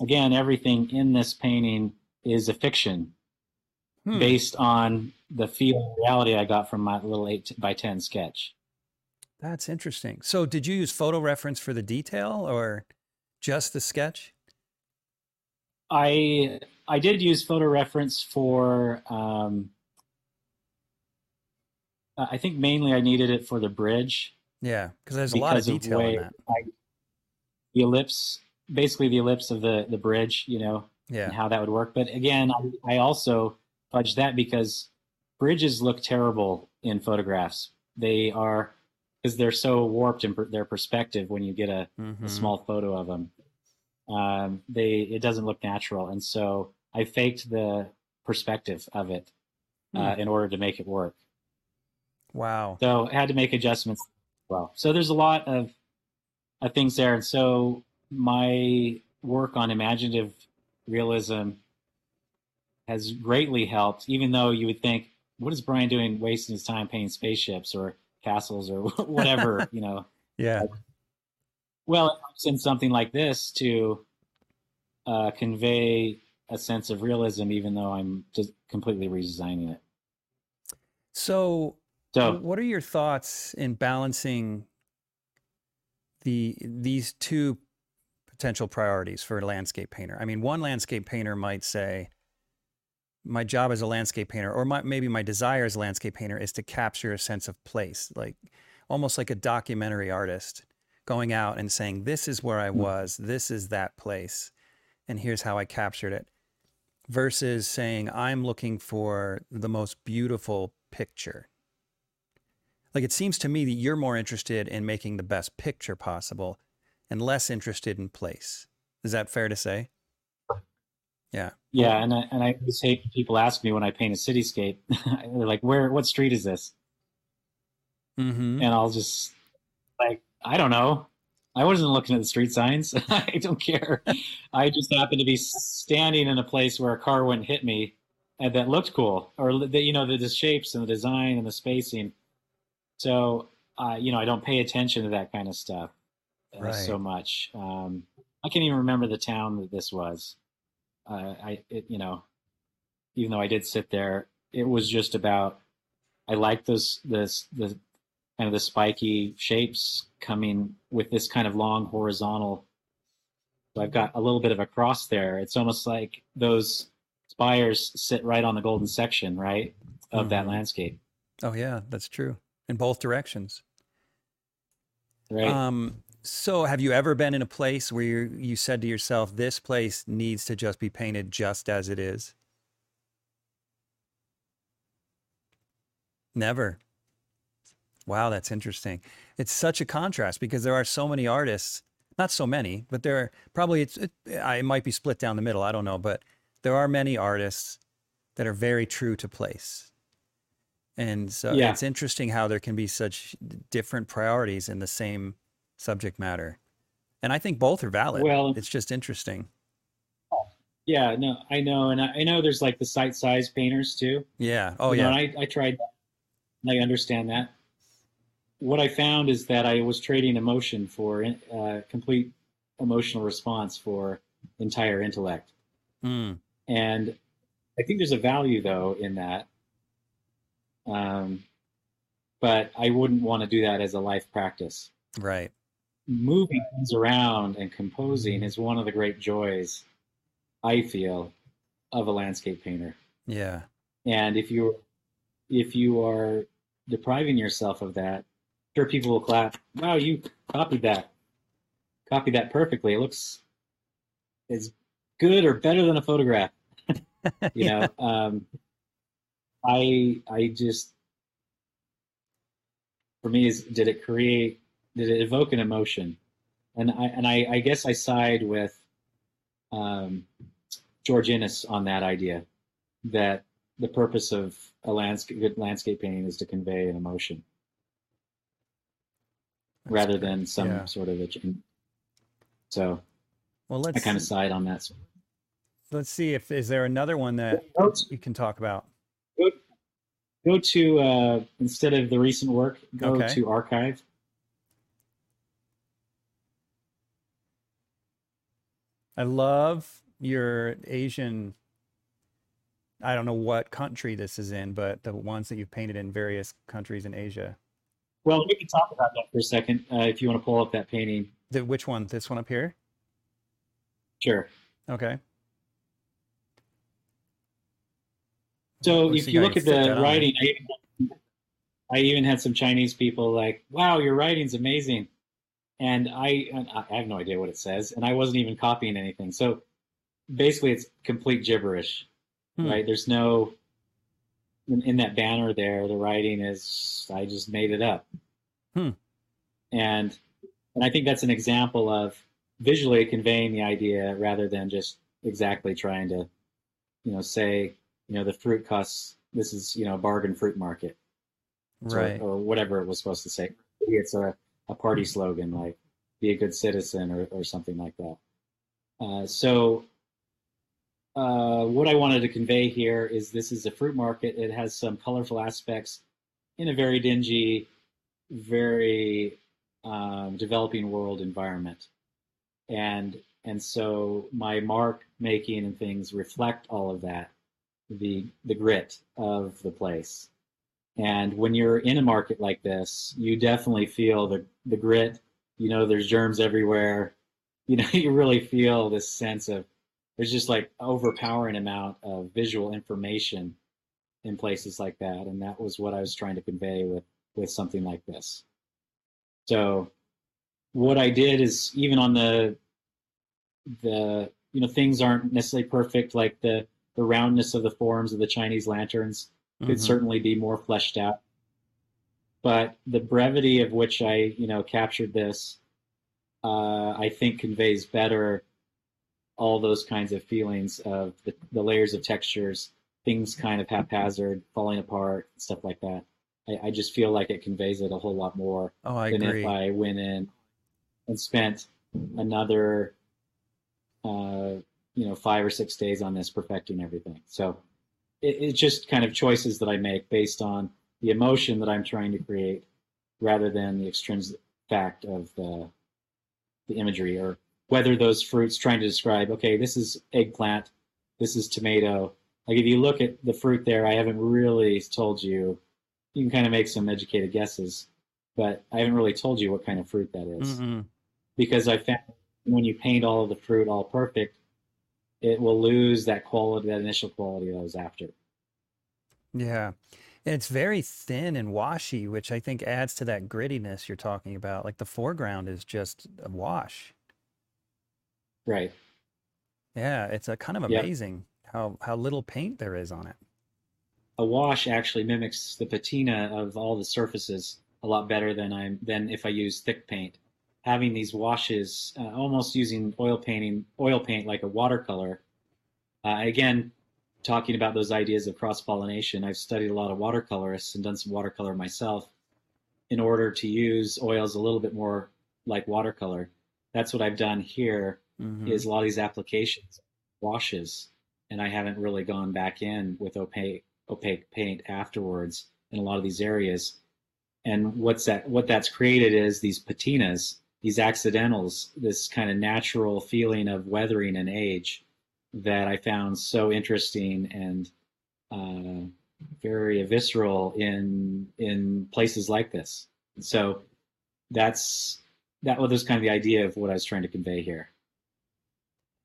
again everything in this painting is a fiction Hmm. based on the feel of reality i got from my little 8 by 10 sketch That's interesting. So, did you use photo reference for the detail or just the sketch? I I did use photo reference for um, uh, I think mainly I needed it for the bridge Yeah, because there's a lot of detail way in that. I, the ellipse basically the ellipse of the the bridge you know Yeah. and how that would work but again I, I also fudged that because bridges look terrible in photographs they are because they're so warped in per, their perspective when you get a Mhm. a small photo of them. Um, they it doesn't look natural, and so I faked the perspective of it uh, Hmm. in order to make it work. Wow. So I had to make adjustments. as Well, so there's a lot of, of things there, and so my work on imaginative realism has greatly helped. Even though you would think, what is Bryan doing, wasting his time painting spaceships or castles or whatever, you know? Yeah. Well, it helps in something like this to uh, convey a sense of realism, even though I'm just completely redesigning it. So, So, what are your thoughts in balancing the these two potential priorities for a landscape painter? I mean, one landscape painter might say, "My job as a landscape painter, or my, maybe my desire as a landscape painter, is to capture a sense of place, like almost like a documentary artist going out and saying, "This is where I Hmm. was. This is that place, and here's how I captured it." Versus saying, "I'm looking for the most beautiful picture." Like it seems to me that you're more interested in making the best picture possible and less interested in place. Is that fair to say? Yeah. yeah, and I, and I always hate people ask me when I paint a cityscape, they're like, "Where? What street is this?" Mm-hmm. And I'll just like, I don't know. I wasn't looking at the street signs. I don't care. I just happened to be standing in a place where a car wouldn't hit me, and that looked cool, or that you know the, the shapes and the design and the spacing. So, uh, you know, I don't pay attention to that kind of stuff uh, Right. so much. Um, I can't even remember the town that this was. Uh, I, it, you know, even though I did sit there, it was just about. I like those this the kind of the spiky shapes coming with this kind of long horizontal. So I've got a little bit of a cross there. It's almost like those spires sit right on the golden section, right, of that Mhm. landscape. Oh yeah, that's true. In both directions. right? Um, so have you ever been in a place where you you said to yourself, this place needs to just be painted just as it is? Never. Wow, that's interesting. It's such a contrast because there are so many artists, not so many, but there are probably it's it, it might be split down the middle, I don't know, but there are many artists that are very true to place. And so yeah, it's interesting how there can be such different priorities in the same subject matter. And I think both are valid. well, It's just interesting. yeah, no, I know, and I, I know there's like the site size painters too. Yeah. Oh, You know, yeah. and I I tried. I understand that. What I found is that I was trading emotion for uh, complete emotional response for entire intellect, Mm, and I think there's a value though in that. Um, but I wouldn't want to do that as a life practice. right. Moving things around and composing is one of the great joys I feel of a landscape painter. Yeah. And if you if you are depriving yourself of that, sure people will clap. Wow, you copied that. Copied that perfectly. It looks as good or better than a photograph. You Yeah. know, um, I I just for me is did it create did it evoke an emotion and i and i, I guess i side with um, george Inness on that idea that the purpose of a landscape good landscape painting is to convey an emotion That's rather great. than some Yeah. sort of a so Well, i let's I kind of side on that let's see if is there another one that you can talk about. go, go to uh, instead of the recent work go Okay. to archive I love your Asian. I don't know what country this is in, but the ones that you've painted in various countries in Asia. well we can talk about that for a second uh, if you want to pull up that painting The, which one? This one up here? sure Okay. So Let's if you look at the writing, I even, I even had some Chinese people like, "Wow, your writing's amazing," and I and I have no idea what it says, and I wasn't even copying anything. So basically, it's complete gibberish, Hmm. right? There's no in, in that banner there. The writing is I just made it up, Hmm. and and I think that's an example of visually conveying the idea rather than just exactly trying to, you know, say you know the fruit costs this is you know a bargain fruit market or, Right. or whatever it was supposed to say Maybe it's a, a party slogan like be a good citizen or, or something like that. Uh, so uh, what i wanted to convey here is this is a fruit market. It has some colorful aspects in a very dingy very um, developing world environment. And and so my mark making and things reflect all of that the the grit of the place and when you're in a market like this you definitely feel the the grit. You know there's germs everywhere. You know you really feel this sense of there's just like overpowering amount of visual information in places like that. And that was what i was trying to convey with with something like this. So what i did is even on the the you know things aren't necessarily perfect like the the roundness of the forms of the chinese lanterns could Mhm. certainly be more fleshed out but the brevity of which i you know captured this uh, i think conveys better all those kinds of feelings of the, the layers of textures things kind of haphazard falling apart stuff like that I, I just feel like it conveys it a whole lot more Oh, I than agree. if I went in and spent another, uh, you know, five or six days on this perfecting everything. So it, it's just kind of choices that I make based on the emotion that I'm trying to create, rather than the extrinsic fact of the the imagery or whether those fruits trying to describe. Okay, this is eggplant, this is tomato. Like if you look at the fruit there, I haven't really told you. You can kind of make some educated guesses, but I haven't really told you what kind of fruit that is Mm-mm. because I found when you paint all of the fruit all perfect, it will lose that quality, that initial quality that I was after. Yeah. And it's very thin and washy, which I think adds to that grittiness you're talking about. Like the foreground is just a wash. Right. Yeah, it's a kind of amazing how how little paint there is on it. A wash actually mimics the patina of all the surfaces a lot better than I'm than if I use thick paint. Having these washes, uh, almost using oil painting, oil paint like a watercolor. Uh, again, talking about those ideas of cross pollination, I've studied a lot of watercolorists and done some watercolor myself in order to use oils a little bit more like watercolor. That's what I've done here Mhm. is a lot of these applications washes and i haven't really gone back in with opaque opaque paint afterwards in a lot of these areas and what's that what that's created is these patinas these accidentals this kind of natural feeling of weathering and age that i found so interesting and uh, very visceral in in places like this so that's that was kind of the idea of what i was trying to convey here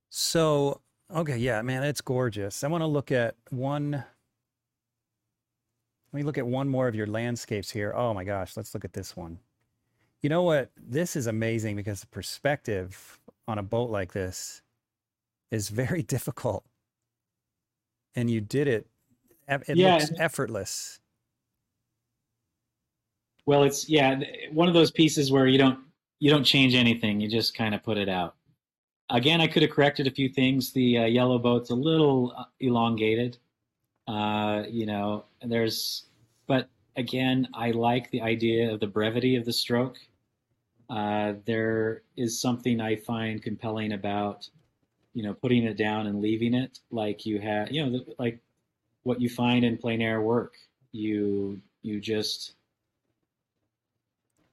So, okay, yeah, man, it's gorgeous. I want to look at one. Let me look at one more of your landscapes here. Oh my gosh, let's look at this one. You know what? This is amazing because the perspective on a boat like this is very difficult. And you did it. It Yeah, looks effortless. Well, it's yeah, one of those pieces where you don't you don't change anything. You just kind of put it out. Again, I could have corrected a few things. The uh, yellow boat's a little uh, elongated. Uh, you know, and there's, but again, I like the idea of the brevity of the stroke. Uh, there is something I find compelling about, you know, putting it down and leaving it like you have, you know, the, like what you find in plein air work. You you just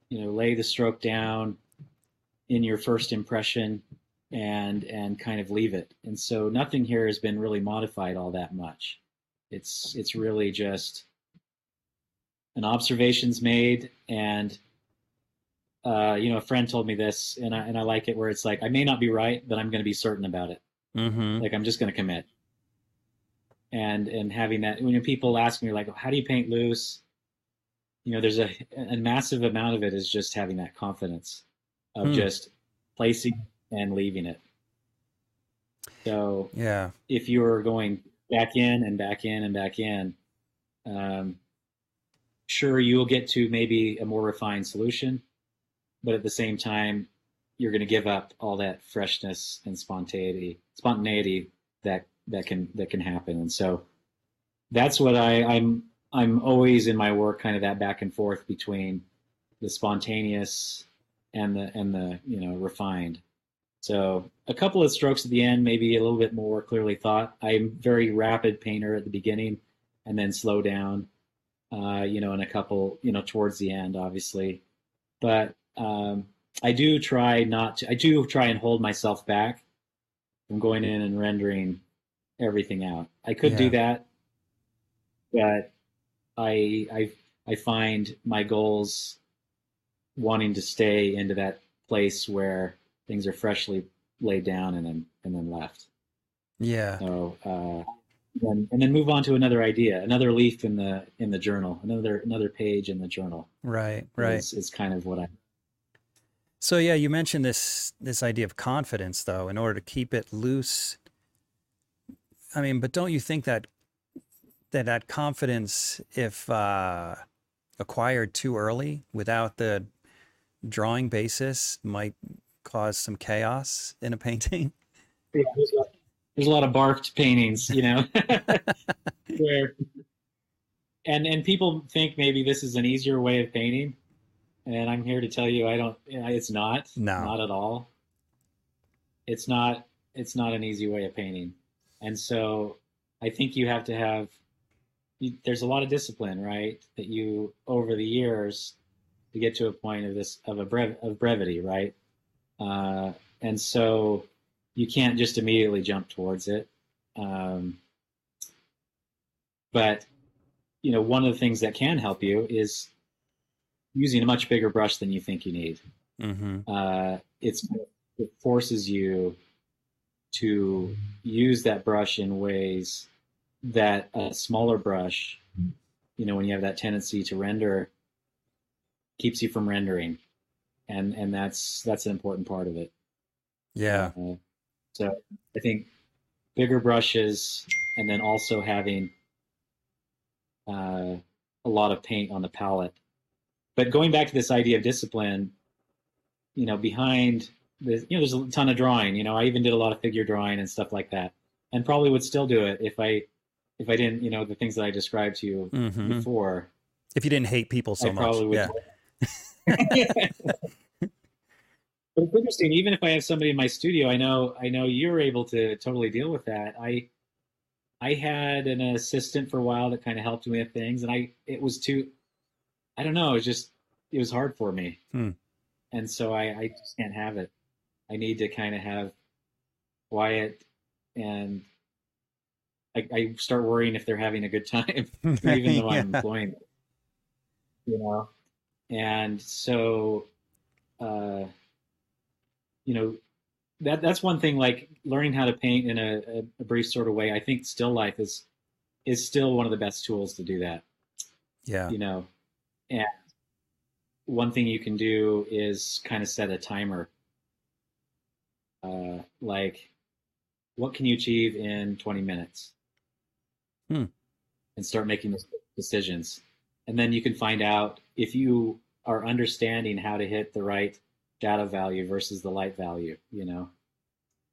you know lay the stroke down in your first impression and and kind of leave it and so nothing here has been really modified all that much it's it's really just an observations made and uh, you know a friend told me this and I, and I like it where it's like i may not be right but i'm going to be certain about it Mm-hmm. like i'm just going to commit and and having that when people ask me like how do you paint loose you know there's a, a massive amount of it is just having that confidence of Hmm. just placing and leaving it so Yeah. if you're going back in and back in and back in um, sure you'll get to maybe a more refined solution but at the same time you're going to give up all that freshness and spontaneity spontaneity that that can that can happen. And so that's what I, I'm I'm always in my work kind of that back and forth between the spontaneous and the and the you know refined. So a couple of strokes at the end maybe a little bit more clearly thought. I'm very rapid painter at the beginning and then slow down uh, you know in a couple you know towards the end obviously but um, i do try not to i do try and hold myself back from going in and rendering everything out i could do that but I I I find my goals wanting to stay into that place where things are freshly laid down and then and then left. Yeah. So uh, then and then move on to another idea, another leaf in the in the journal, another another page in the journal. Right. Right. Is, is kind of what I. So yeah, you mentioned this this idea of confidence though, in order to keep it loose. I mean, but don't you think that that that confidence, if uh, acquired too early without the drawing basis, might cause some chaos in a painting? Yeah, there's, a there's a lot of barfed paintings, you know, where and and people think maybe this is an easier way of painting, and I'm here to tell you I don't. It's not. No. not at all. It's not. It's not an easy way of painting, and so I think you have to have. You, there's a lot of discipline, right? That you over the years to get to a point of this of a brev, of brevity, right? Uh, and so you can't just immediately jump towards it. Um, but you know, one of the things that can help you is using a much bigger brush than you think you need. Mm-hmm. Uh, it's it forces you to use that brush in ways that a smaller brush you know when you have that tendency to render keeps you from rendering and and that's that's an important part of it yeah uh, so i think bigger brushes and then also having uh, a lot of paint on the palette but going back to this idea of discipline you know behind the you know there's a ton of drawing you know i even did a lot of figure drawing and stuff like that and probably would still do it if i if i didn't you know the things that i described to you Mhm. before if you didn't hate people so I much probably would. yeah but it's interesting. Even if I have somebody in my studio, I know I know you're able to totally deal with that. I I had an assistant for a while that kind of helped me with things, and I it was too. I don't know. It was just it was hard for me, Hmm. and so I I just can't have it. I need to kind of have quiet, and I, I start worrying if they're having a good time, even though I'm Yeah. employing them. You know, and so, uh, you know, that that's one thing. Like learning how to paint in a, a, brief sort of way. I think still life is is still one of the best tools to do that. yeah You know, and one thing you can do is kind of set a timer. Uh, like, what can you achieve in 20 minutes? Hmm. And start making those decisions. And then you can find out if you are understanding how to hit the right shadow value versus the light value, you know?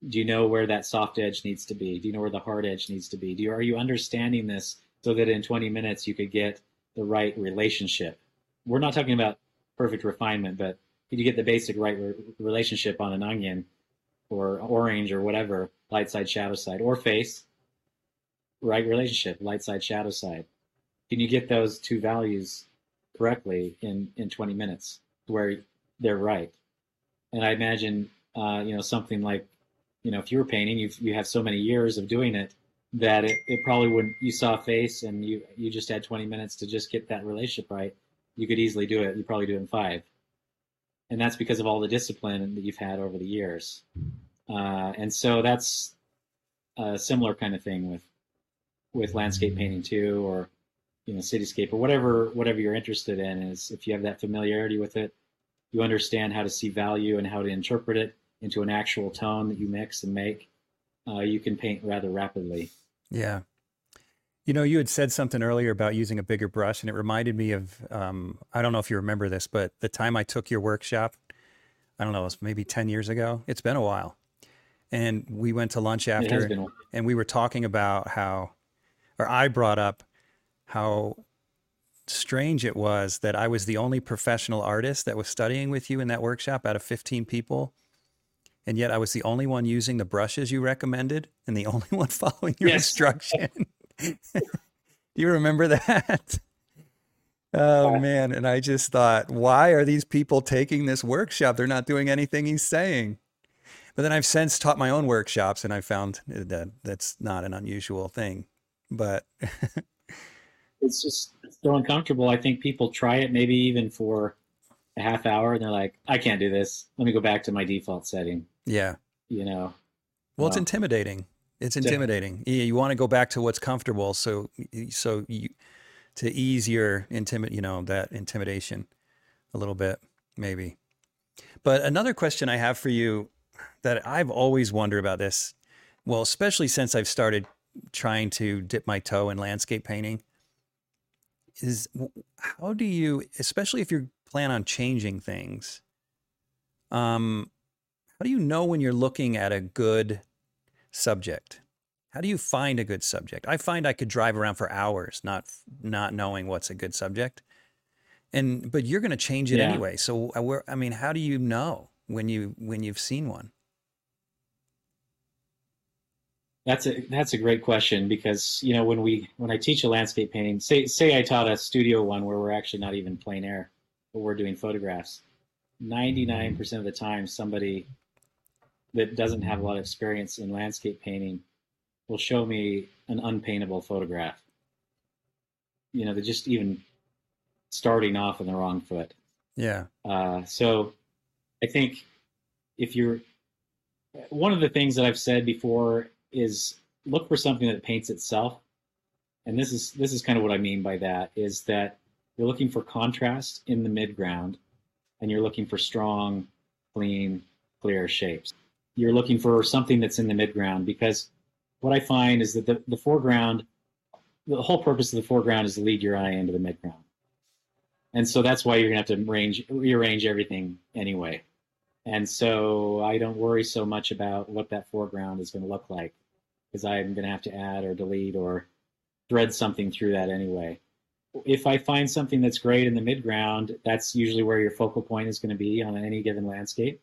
Do you know where that soft edge needs to be? Do you know where the hard edge needs to be? Do you, are you understanding this so that in 20 minutes you could get the right relationship? We're not talking about perfect refinement, but could you get the basic right re- relationship on an onion or orange or whatever, light side, shadow side, or face, right relationship, light side, shadow side? Can you get those two values correctly in, in 20 minutes where they're right? And I imagine, uh, you know, something like, you know, if you were painting, you you have so many years of doing it that it, it probably wouldn't. You saw a face and you you just had 20 minutes to just get that relationship right. You could easily do it. You probably do it in five, and that's because of all the discipline that you've had over the years. Uh, and so that's a similar kind of thing with with landscape painting too, or you know, cityscape or whatever whatever you're interested in. Is if you have that familiarity with it, you understand how to see value and how to interpret it into an actual tone that you mix and make, uh, you can paint rather rapidly. Yeah. You know, you had said something earlier about using a bigger brush, and it reminded me of um, I don't know if you remember this, but the time I took your workshop, I don't know, it was maybe 10 years ago. It's been a while. And we went to lunch after, and we were talking about how, or I brought up how strange it was that I was the only professional artist that was studying with you in that workshop out of 15 people. And yet I was the only one using the brushes you recommended and the only one following your Yes. instruction. Do you remember that? Oh uh, man. And I just thought, why are these people taking this workshop? They're not doing anything he's saying. But then I've since taught my own workshops and I found that that's not an unusual thing. But it's just so uncomfortable. I think people try it maybe even for a half hour and they're like, I can't do this. Let me go back to my default setting. yeah. You know, Well, it's intimidating. It's intimidating. Yeah, you want to go back to what's comfortable, so so you to ease your intimid, you know, that intimidation a little bit, maybe. But another question I have for you that I've always wondered about this, well, especially since I've started trying to dip my toe in landscape painting, is how do you, especially if you plan on changing things, um, how do you know when you're looking at a good subject? How do you find a good subject? I find I could drive around for hours not not knowing what's a good subject. And but you're going to change it Yeah. anyway. So uh, where I mean, how do you know when you when you've seen one? That's a that's a great question because you know when we when I teach a landscape painting, say say I taught a studio one where we're actually not even plein air, but we're doing photographs. Ninety nine percent of the time, somebody that doesn't have a lot of experience in landscape painting will show me an unpaintable photograph. You know, they're just even starting off on the wrong foot. Yeah. Uh, so I think if you're one of the things that I've said before is look for something that paints itself and this is this is kind of what I mean by that is that you're looking for contrast in the midground, and you're looking for strong, clean, clear shapes. You're looking for something that's in the midground because what I find is that the, the foreground, the whole purpose of the foreground is to lead your eye into the midground. And so that's why you're gonna have to range, rearrange everything anyway. And so I don't worry so much about what that foreground is going to look like because I'm going to have to add or delete or thread something through that anyway. If I find something that's great in the midground, that's usually where your focal point is going to be on any given landscape.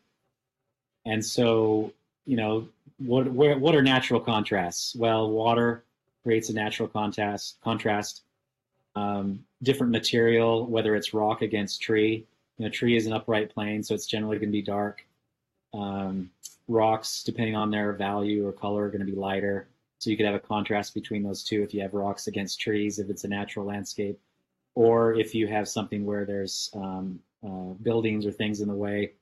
And so, you know, what what are natural contrasts? Well, water creates a natural contrast. Contrast. Um, different material, whether it's rock against tree, you know, tree is an upright plane, so it's generally going to be dark. Um, rocks, depending on their value or color, are going to be lighter. So you could have a contrast between those two if you have rocks against trees, if it's a natural landscape, or if you have something where there's um, uh, buildings or things in the way,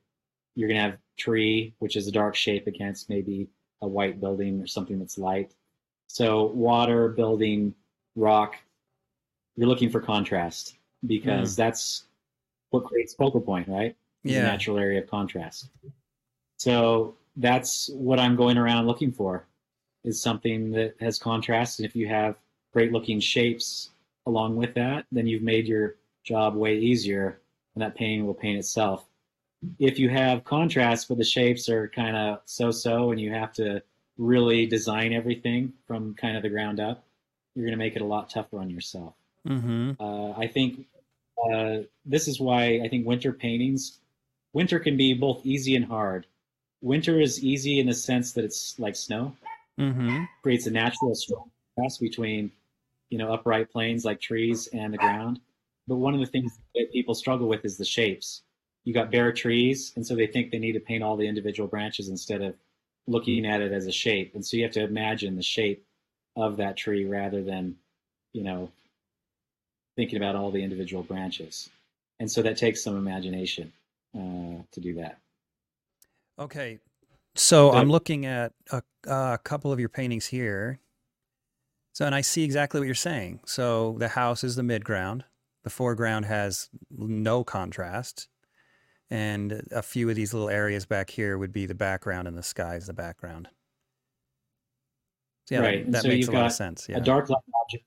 you're going to have tree, which is a dark shape against maybe a white building or something that's light. So water, building, rock, you're looking for contrast because mm. that's what creates focal point, right? Yeah. The natural area of contrast. So that's what I'm going around looking for is something that has contrast. And if you have great looking shapes along with that, then you've made your job way easier and that painting will paint itself. If you have contrast, but the shapes are kind of so so and you have to really design everything from kind of the ground up, you're going to make it a lot tougher on yourself. Mm-hmm. Uh, I think uh, this is why I think winter paintings, winter can be both easy and hard. Winter is easy in the sense that it's like snow, mm-hmm. creates a natural contrast between, you know, upright planes like trees and the ground. But one of the things that people struggle with is the shapes. You got bare trees, and so they think they need to paint all the individual branches instead of looking at it as a shape. And so you have to imagine the shape of that tree rather than, you know, thinking about all the individual branches. And so that takes some imagination uh, to do that. Okay. So I'm looking at a, a couple of your paintings here. So, and I see exactly what you're saying. So the house is the midground. The foreground has no contrast. And a few of these little areas back here would be the background and the sky is the background. So yeah, right. That, that so makes a lot of sense. Yeah. A dark light object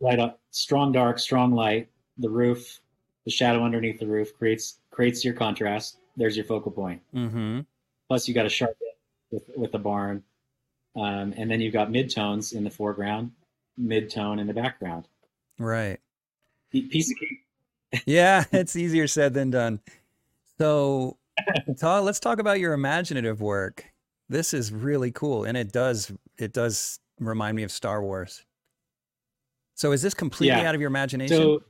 light up, strong dark, strong light. The roof, the shadow underneath the roof creates creates your contrast. There's your focal point. Mm-hmm. Plus, you got a sharp with with the barn, um, and then you've got midtones in the foreground, midtone in the background. Right. Piece of cake. yeah, it's easier said than done. So, Todd, let's talk about your imaginative work. This is really cool, and it does it does remind me of Star Wars. So is this completely yeah. out of your imagination? So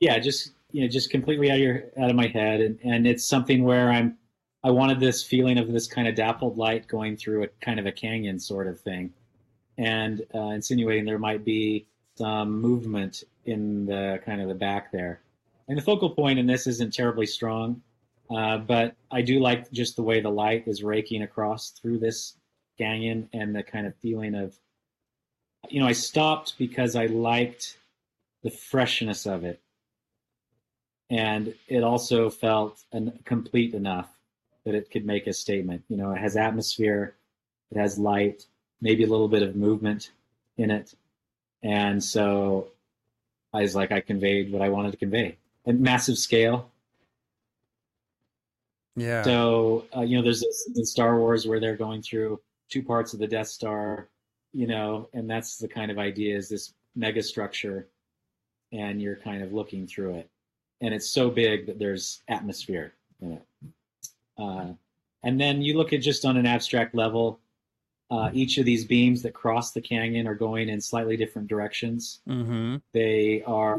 yeah, just you know, just completely out of your out of my head, and and it's something where I'm I wanted this feeling of this kind of dappled light going through a kind of a canyon sort of thing, and uh, insinuating there might be some movement in the kind of the back there. And the focal point in this isn't terribly strong, uh, but I do like just the way the light is raking across through this canyon and the kind of feeling of you know, I stopped because I liked the freshness of it. And it also felt an, complete enough that it could make a statement. You know, it has atmosphere, it has light, maybe a little bit of movement in it. And so I was like, I conveyed what I wanted to convey. And massive scale. Yeah. So, uh, you know, there's this in Star Wars where they're going through two parts of the Death Star you know, and that's the kind of idea is this mega structure and you're kind of looking through it. And it's so big that there's atmosphere in it. Uh, and then you look at just on an abstract level, uh, each of these beams that cross the canyon are going in slightly different directions. Mm-hmm. They are,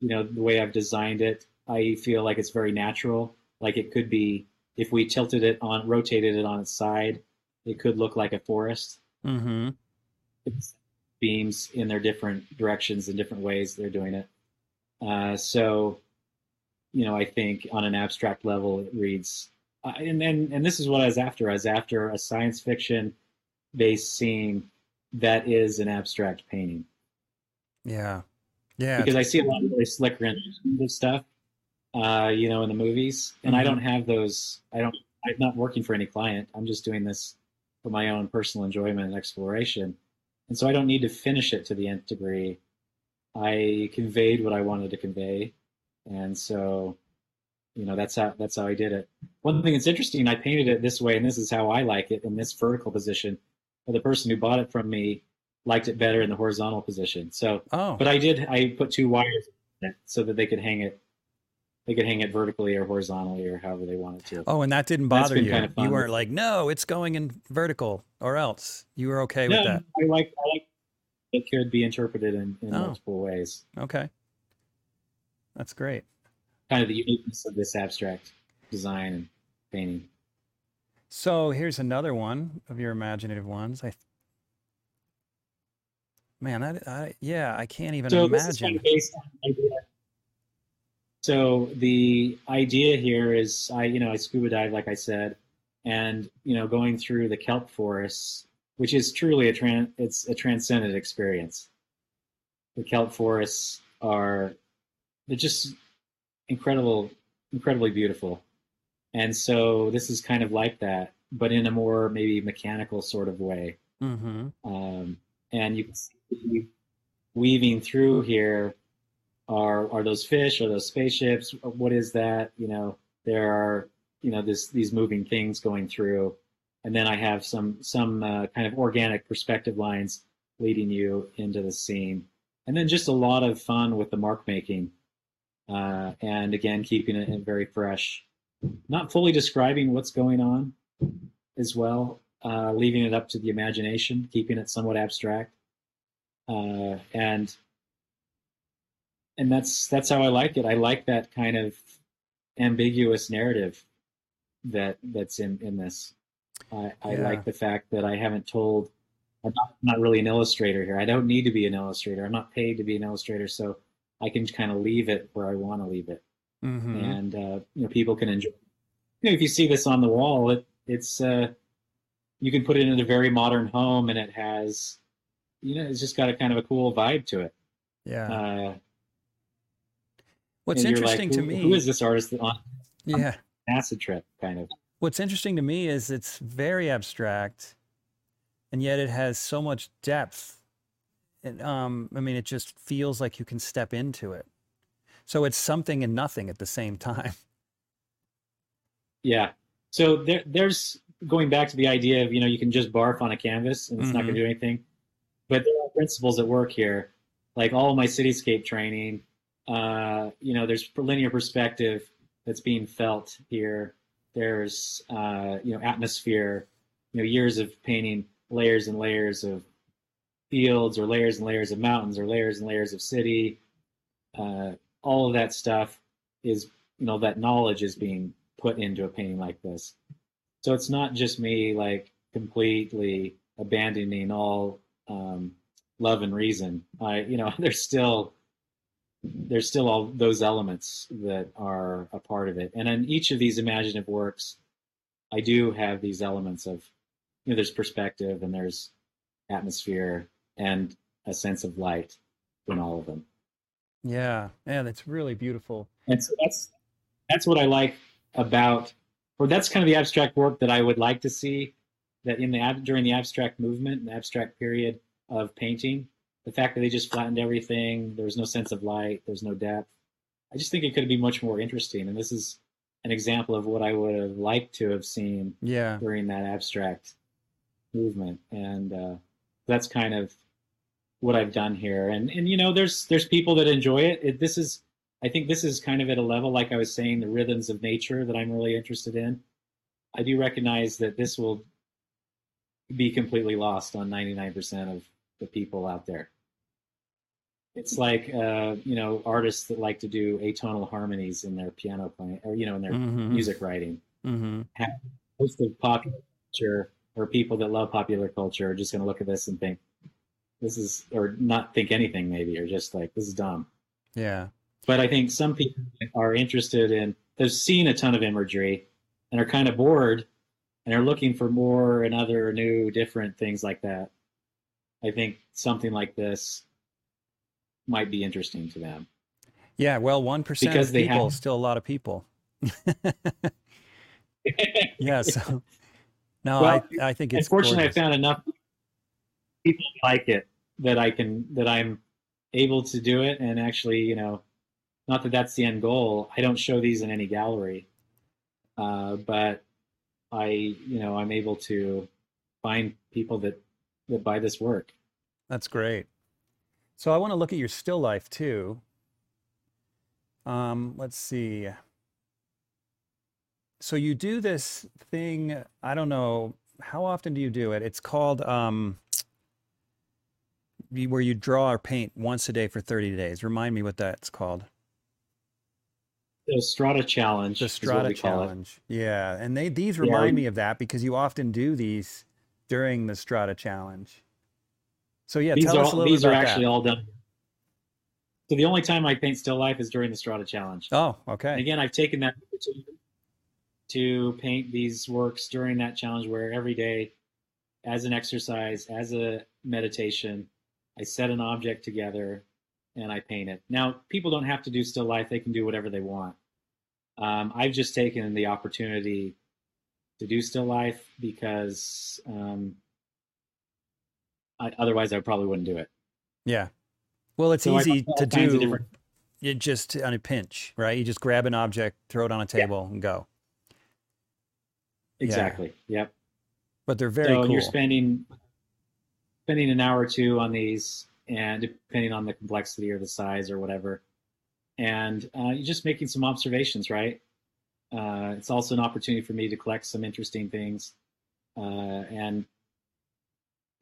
you know, the way I've designed it, I feel like it's very natural. Like it could be, if we tilted it on, rotated it on its side, it could look like a forest. Mm-hmm beams in their different directions in different ways they're doing it. Uh, so, you know, I think on an abstract level, it reads, uh, and then, and this is what I was after. I was after a science fiction based scene that is an abstract painting. Yeah. Yeah. Because I see a lot of really slick renditions stuff, uh, you know, in the movies, and mm-hmm. I don't have those. I don't. I'm not working for any client. I'm just doing this for my own personal enjoyment and exploration, and so I don't need to finish it to the nth degree. I conveyed what I wanted to convey, and so, you know, that's how that's how I did it. One thing that's interesting, I painted it this way, and this is how I like it in this vertical position. But the person who bought it from me liked it better in the horizontal position. So, oh. but I did. I put two wires so that they could hang it. They could hang it vertically or horizontally or however they wanted to. Oh, and that didn't bother you. Kind of you weren't like, no, it's going in vertical or else. You were okay no, with that. I like. I like. It could be interpreted in, in oh. multiple ways. Okay. That's great. Kind of the uniqueness of this abstract design and painting. So here's another one of your imaginative ones. I man, that I, yeah, I can't even so imagine. So the idea here is, I you know I scuba dive like I said, and you know going through the kelp forests, which is truly a trans it's a transcendent experience. The kelp forests are they're just incredible, incredibly beautiful, and so this is kind of like that, but in a more maybe mechanical sort of way. Mm-hmm. Um, and you can see weaving through here are are those fish or those spaceships? What is that? You know there are you know this these moving things going through. And then i have some some uh, kind of organic perspective lines leading you into the scene. And then just a lot of fun with the mark making uh, and again keeping it very fresh not fully describing what's going on as well uh, leaving it up to the imagination keeping it somewhat abstract uh, and and that's that's how I like it. I like that kind of ambiguous narrative that that's in in this. I, I yeah. like the fact that I haven't told. I'm not, not really an illustrator here. I don't need to be an illustrator. I'm not paid to be an illustrator, so I can kind of leave it where I want to leave it, mm-hmm. and uh, you know people can enjoy. You know, if you see this on the wall, it it's uh, you can put it in a very modern home, and it has you know, it's just got a kind of a cool vibe to it. Yeah. Uh, What's interesting like, to me? Who is this artist on? Yeah. acid trip, kind of. What's interesting to me is it's very abstract, and yet it has so much depth. And um, I mean, it just feels like you can step into it. So it's something and nothing at the same time. Yeah. So there, there's going back to the idea of you know you can just barf on a canvas and it's mm-hmm. not going to do anything but there are principles at work here. Like all my cityscape training, uh, you know, there's linear perspective that's being felt here. There's, uh, you know, atmosphere, you know, years of painting layers and layers of fields or layers and layers of mountains or layers and layers of city. Uh, all of that stuff is, you know, that knowledge is being put into a painting like this. So it's not just me like completely abandoning all um, love and reason, I you know there's still there's still all those elements that are a part of it. And in each of these imaginative works, I do have these elements of you know there's perspective and there's atmosphere and a sense of light in all of them. Yeah, yeah, that's really beautiful. And so that's that's what I like about, or that's kind of the abstract work that I would like to see that in the during the abstract movement, the abstract period of painting, the fact that they just flattened everything, there was no sense of light, there's no depth. I just think it could be much more interesting. And this is an example of what I would have liked to have seen yeah. during that abstract movement. And uh, that's kind of what I've done here. And and you know, there's there's people that enjoy it. it. This is I think this is kind of at a level, like I was saying, the rhythms of nature that I'm really interested in. I do recognize that this will be completely lost on 99% of the people out there. It's like uh, you know artists that like to do atonal harmonies in their piano playing, or you know in their mm-hmm. music writing. Mm-hmm. Most of popular culture or people that love popular culture are just going to look at this and think this is, or not think anything maybe, or just like this is dumb. Yeah. But I think some people are interested in. They've seen a ton of imagery and are kind of bored and are looking for more and other new different things like that I think something like this might be interesting to them. Yeah, well, one percent of Because they people have- still a lot of people. yeah, so no, Well, I I think it's Unfortunately, gorgeous. I found enough people like it that I can that I'm able to do it, and actually, you know, not that that's the end goal. I don't show these in any gallery, uh, but I, you know, I'm able to find people that that buy this work. That's great. So I want to look at your still life too. Um, let's see. So you do this thing, I don't know, how often do you do it? It's called um, where you draw or paint once a day for 30 days. Remind me what that's called. The Strada Challenge. The Strada we call it. Challenge. Yeah, and they these remind we- me of that because you often do these during the Strada Challenge. So yeah, these tell are us a little these are actually that. all done. So the only time I paint still life is during the Strada Challenge. Oh, And okay. again, I've taken that to paint these works during that challenge where every day, as an exercise, as a meditation, I set an object together and I paint it. Now, people don't have to do still life, they can do whatever they want. Um, I've just taken the opportunity to do still life because um, I, otherwise I probably wouldn't do it. Yeah. Well, it's So easy to do different- it just on a pinch, right? You just grab an object, throw it on a table, and go. Exactly. Yep. But they're very so cool. you're spending spending an hour or two on these and depending on the complexity or the size or whatever and uh, you're just making some observations right uh, it's also an opportunity for me to collect some interesting things uh, and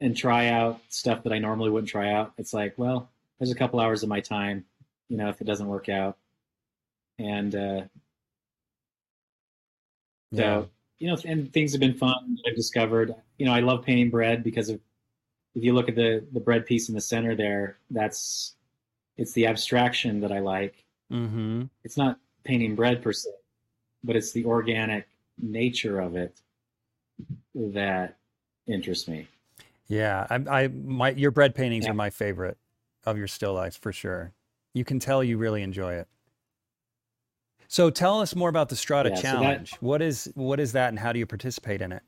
and try out stuff that i normally wouldn't try out it's like well there's a couple hours of my time you know if it doesn't work out and uh, yeah. so, you know, and things have been fun. that I've discovered, you know, I love painting bread because of, if you look at the, the bread piece in the center there, that's, it's the abstraction that I like. Mm-hmm. It's not painting bread per se, but it's the organic nature of it that interests me. Yeah. I, I, my, your bread paintings Yeah. are my favorite of your still lifes for sure. You can tell you really enjoy it. So tell us more about the Strada Yeah, so that- Challenge. What is, what is that and how do you participate in it?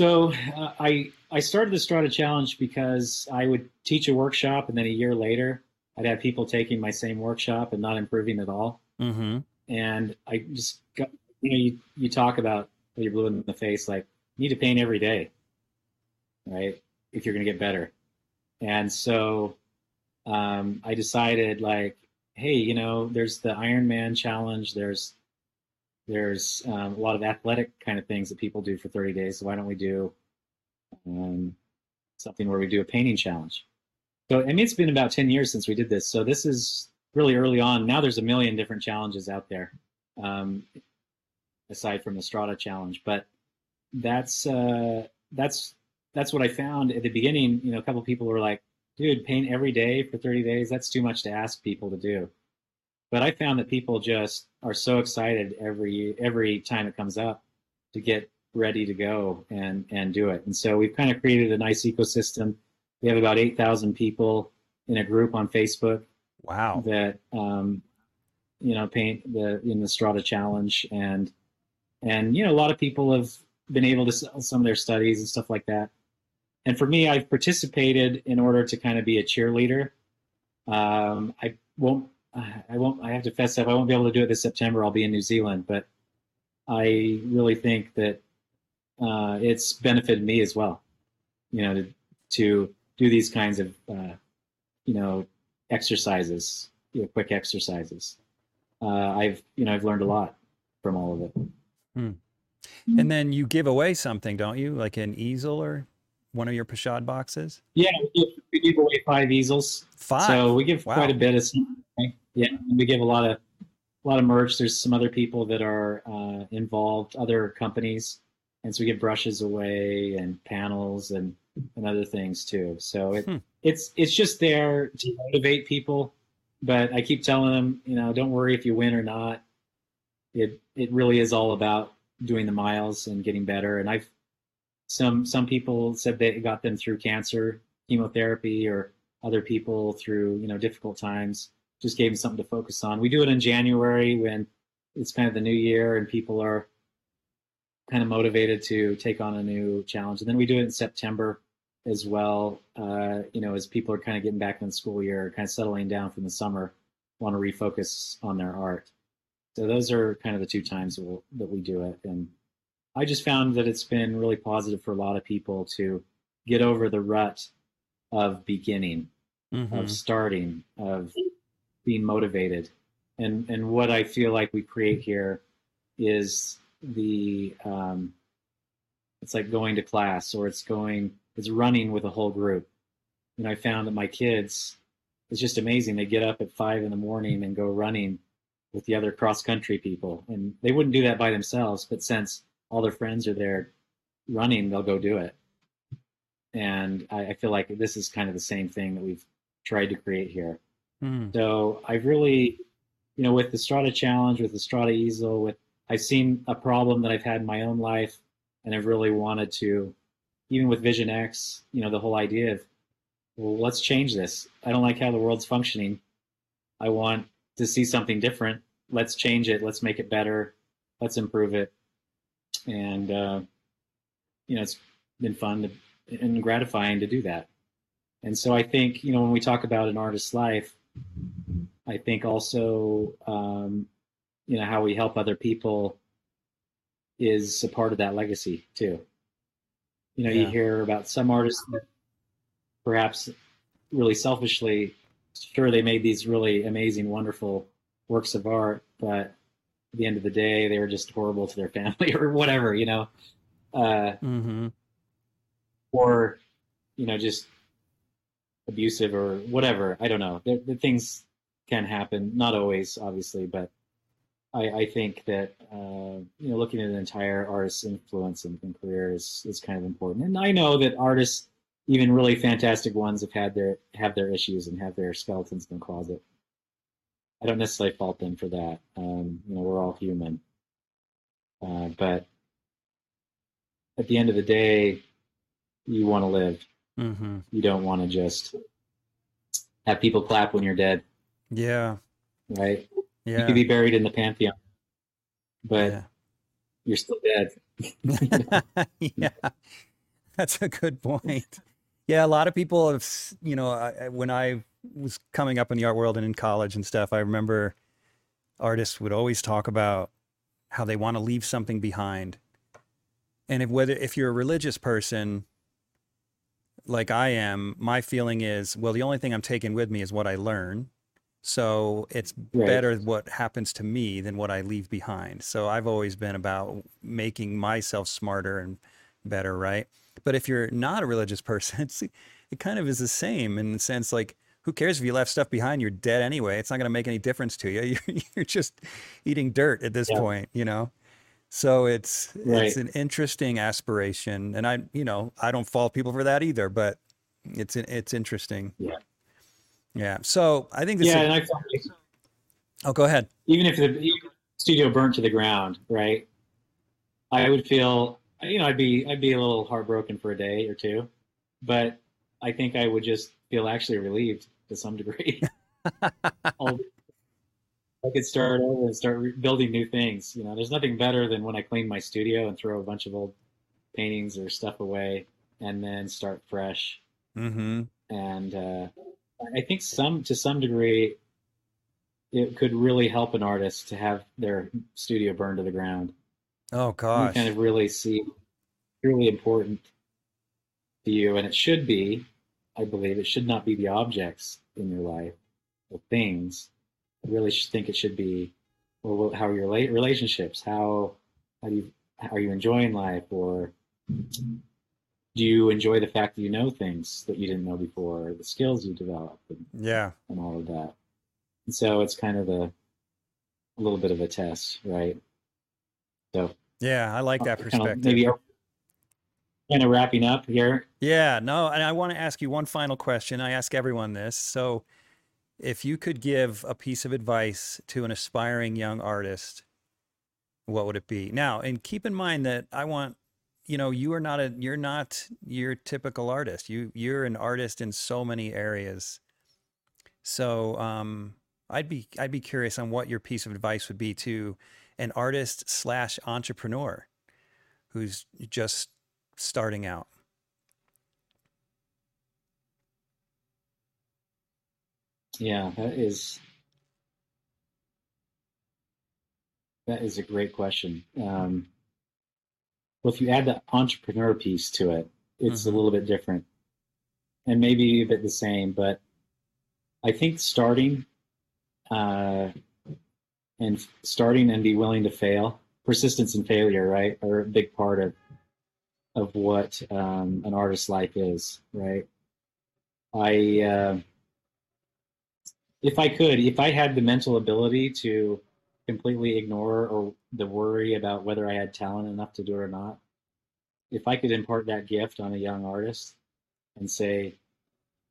So uh, I I started the Strada Challenge because I would teach a workshop, and then a year later, I'd have people taking my same workshop and not improving at all. Mm-hmm. And I just got you know you you talk about when you're blue in the face, like you need to paint every day, right? If you're going to get better. And so um, I decided like, hey, you know, there's the Ironman challenge. There's there's um, a lot of athletic kind of things that people do for 30 days. So why don't we do um, something where we do a painting challenge? So I mean, it's been about 10 years since we did this. So this is really early on. Now there's a million different challenges out there, um, aside from the Strada challenge. But that's uh, that's that's what I found at the beginning. You know, a couple people were like, "Dude, paint every day for 30 days. That's too much to ask people to do." But I found that people just are so excited every every time it comes up to get ready to go and and do it. And so we've kind of created a nice ecosystem. We have about 8,000 people in a group on Facebook Wow. that um, you know paint the in the Strada Challenge and and you know a lot of people have been able to sell some of their studies and stuff like that. And for me, I've participated in order to kind of be a cheerleader. Um, I won't. I won't. I have to fess up. I won't be able to do it this September. I'll be in New Zealand, but I really think that uh, it's benefited me as well. You know, to, to do these kinds of uh, you know exercises, you know, quick exercises. Uh, I've you know I've learned a lot from all of it. And then you give away something, don't you? Like an easel or one of your pochade boxes? Yeah, we give, we give away five easels, Five. so we give Wow. quite a bit of. something. Yeah, we give a lot of a lot of merch. There's some other people that are uh, involved, other companies, and so we give brushes away and panels and and other things too. So it Hmm. it's it's just there to motivate people. But I keep telling them, you know, don't worry if you win or not. It it really is all about doing the miles and getting better. And I've some some people said they got them through cancer, chemotherapy, or other people through you know difficult times. Just gave them something to focus on. We do it in January when it's kind of the new year and people are kind of motivated to take on a new challenge. And then we do it in September as well. Uh, you know, as people are kind of getting back in the school year, kind of settling down from the summer, want to refocus on their art. So those are kind of the two times that, we'll, that we do it. And I just found that it's been really positive for a lot of people to get over the rut of beginning, mm-hmm. of starting, of being motivated. And and what I feel like we create here is the um, it's like going to class or it's going it's running with a whole group. And I found that my kids, it's just amazing. They get up at five in the morning and go running with the other cross country people. And they wouldn't do that by themselves, but since all their friends are there running, they'll go do it. And I, I feel like this is kind of the same thing that we've tried to create here. Mm. So I've really, you know, with the Strada Challenge, with the Strada Easel, with I've seen a problem that I've had in my own life, and I've really wanted to, even with Vision X, you know, the whole idea of, well, let's change this. I don't like how the world's functioning. I want to see something different. Let's change it. Let's make it better. Let's improve it. And uh, you know, it's been fun to, and gratifying to do that. And so I think you know when we talk about an artist's life, I think also um, you know how we help other people is a part of that legacy too you know yeah. you hear about some artists that perhaps really selfishly sure they made these really amazing wonderful works of art but at the end of the day they were just horrible to their family or whatever you know uh, mm-hmm. or you know just abusive or whatever i don't know the, the things can happen not always obviously but I, I think that uh, you know looking at an entire artist's influence and, and, career is, is kind of important. And I know that artists, even really fantastic ones, have had their have their issues and have their skeletons in the closet. I don't necessarily fault them for that. Um, you know, we're all human, uh, but at the end of the day, you want to live. Mm-hmm. You don't want to just have people clap when you're dead. Yeah. Right. Yeah. You could be buried in the pantheon, but yeah. you're still dead. yeah, that's a good point. Yeah, a lot of people have, you know, I, when I was coming up in the art world and in college and stuff, I remember artists would always talk about how they want to leave something behind. And if whether if you're a religious person like I am, my feeling is, well, the only thing I'm taking with me is what I learn so it's right. better what happens to me than what I leave behind. So I've always been about making myself smarter and better, right? But if you're not a religious person, it kind of is the same in the sense like, who cares if you left stuff behind? You're dead anyway. It's not going to make any difference to you. You're, you're just eating dirt at this yeah. point, you know? So it's right. it's an interesting aspiration, and I you know I don't fault people for that either, but it's it's interesting. Yeah. Yeah. So I think this. Yeah, is... and I Oh, go ahead. Even if the studio burnt to the ground, right? I would feel, you know, I'd be, I'd be a little heartbroken for a day or two, but I think I would just feel actually relieved to some degree. I could start over and start re- building new things. You know, there's nothing better than when I clean my studio and throw a bunch of old paintings or stuff away and then start fresh. Mm-hmm. And uh, I think some to some degree it could really help an artist to have their studio burned to the ground. Oh gosh. You kind of really see really important to you and it should be, I believe it should not be the objects in your life or things. I really think it should be well how are your relationships? How how do you are you enjoying life or do you enjoy the fact that you know things that you didn't know before, the skills you develop, and, yeah, and all of that. And so it's kind of a, a little bit of a test, right? So yeah, I like that uh, perspective. Kind of maybe kind of wrapping up here. Yeah, no, and I want to ask you one final question. I ask everyone this. So, if you could give a piece of advice to an aspiring young artist, what would it be? Now, and keep in mind that I want you know, you are not a you're not your typical artist. You you're an artist in so many areas. So um, I'd be I'd be curious on what your piece of advice would be to an artist slash entrepreneur who's just starting out. Yeah, that is that is a great question. Um, well, if you add the entrepreneur piece to it, it's mm-hmm. a little bit different, and maybe a bit the same. But I think starting uh, and starting and be willing to fail, persistence and failure, right, are a big part of of what um, an artist's life is, right? I uh, if I could, if I had the mental ability to completely ignore or the worry about whether I had talent enough to do it or not, if I could impart that gift on a young artist and say,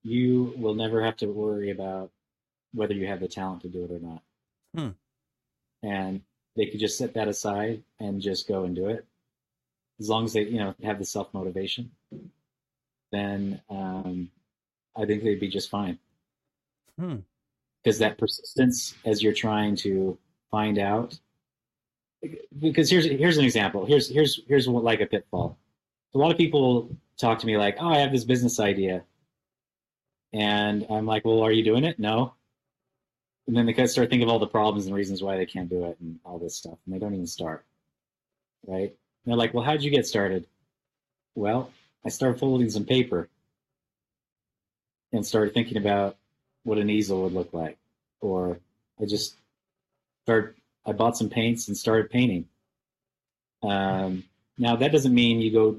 you will never have to worry about whether you have the talent to do it or not. Hmm. And they could just set that aside and just go and do it. As long as they, you know, have the self motivation, then um, I think they'd be just fine. Hmm because that persistence as you're trying to find out because here's here's an example. Here's here's here's what, like a pitfall. A lot of people talk to me like oh i have this business idea. And i'm like well are you doing it? No. And then they start thinking of all the problems and reasons why they can't do it and all this stuff and they don't even start right? And they're like well how did you get started? Well i started folding some paper and started thinking about what an easel would look like. Or I just start. I bought some paints and started painting. Um, now that doesn't mean you go,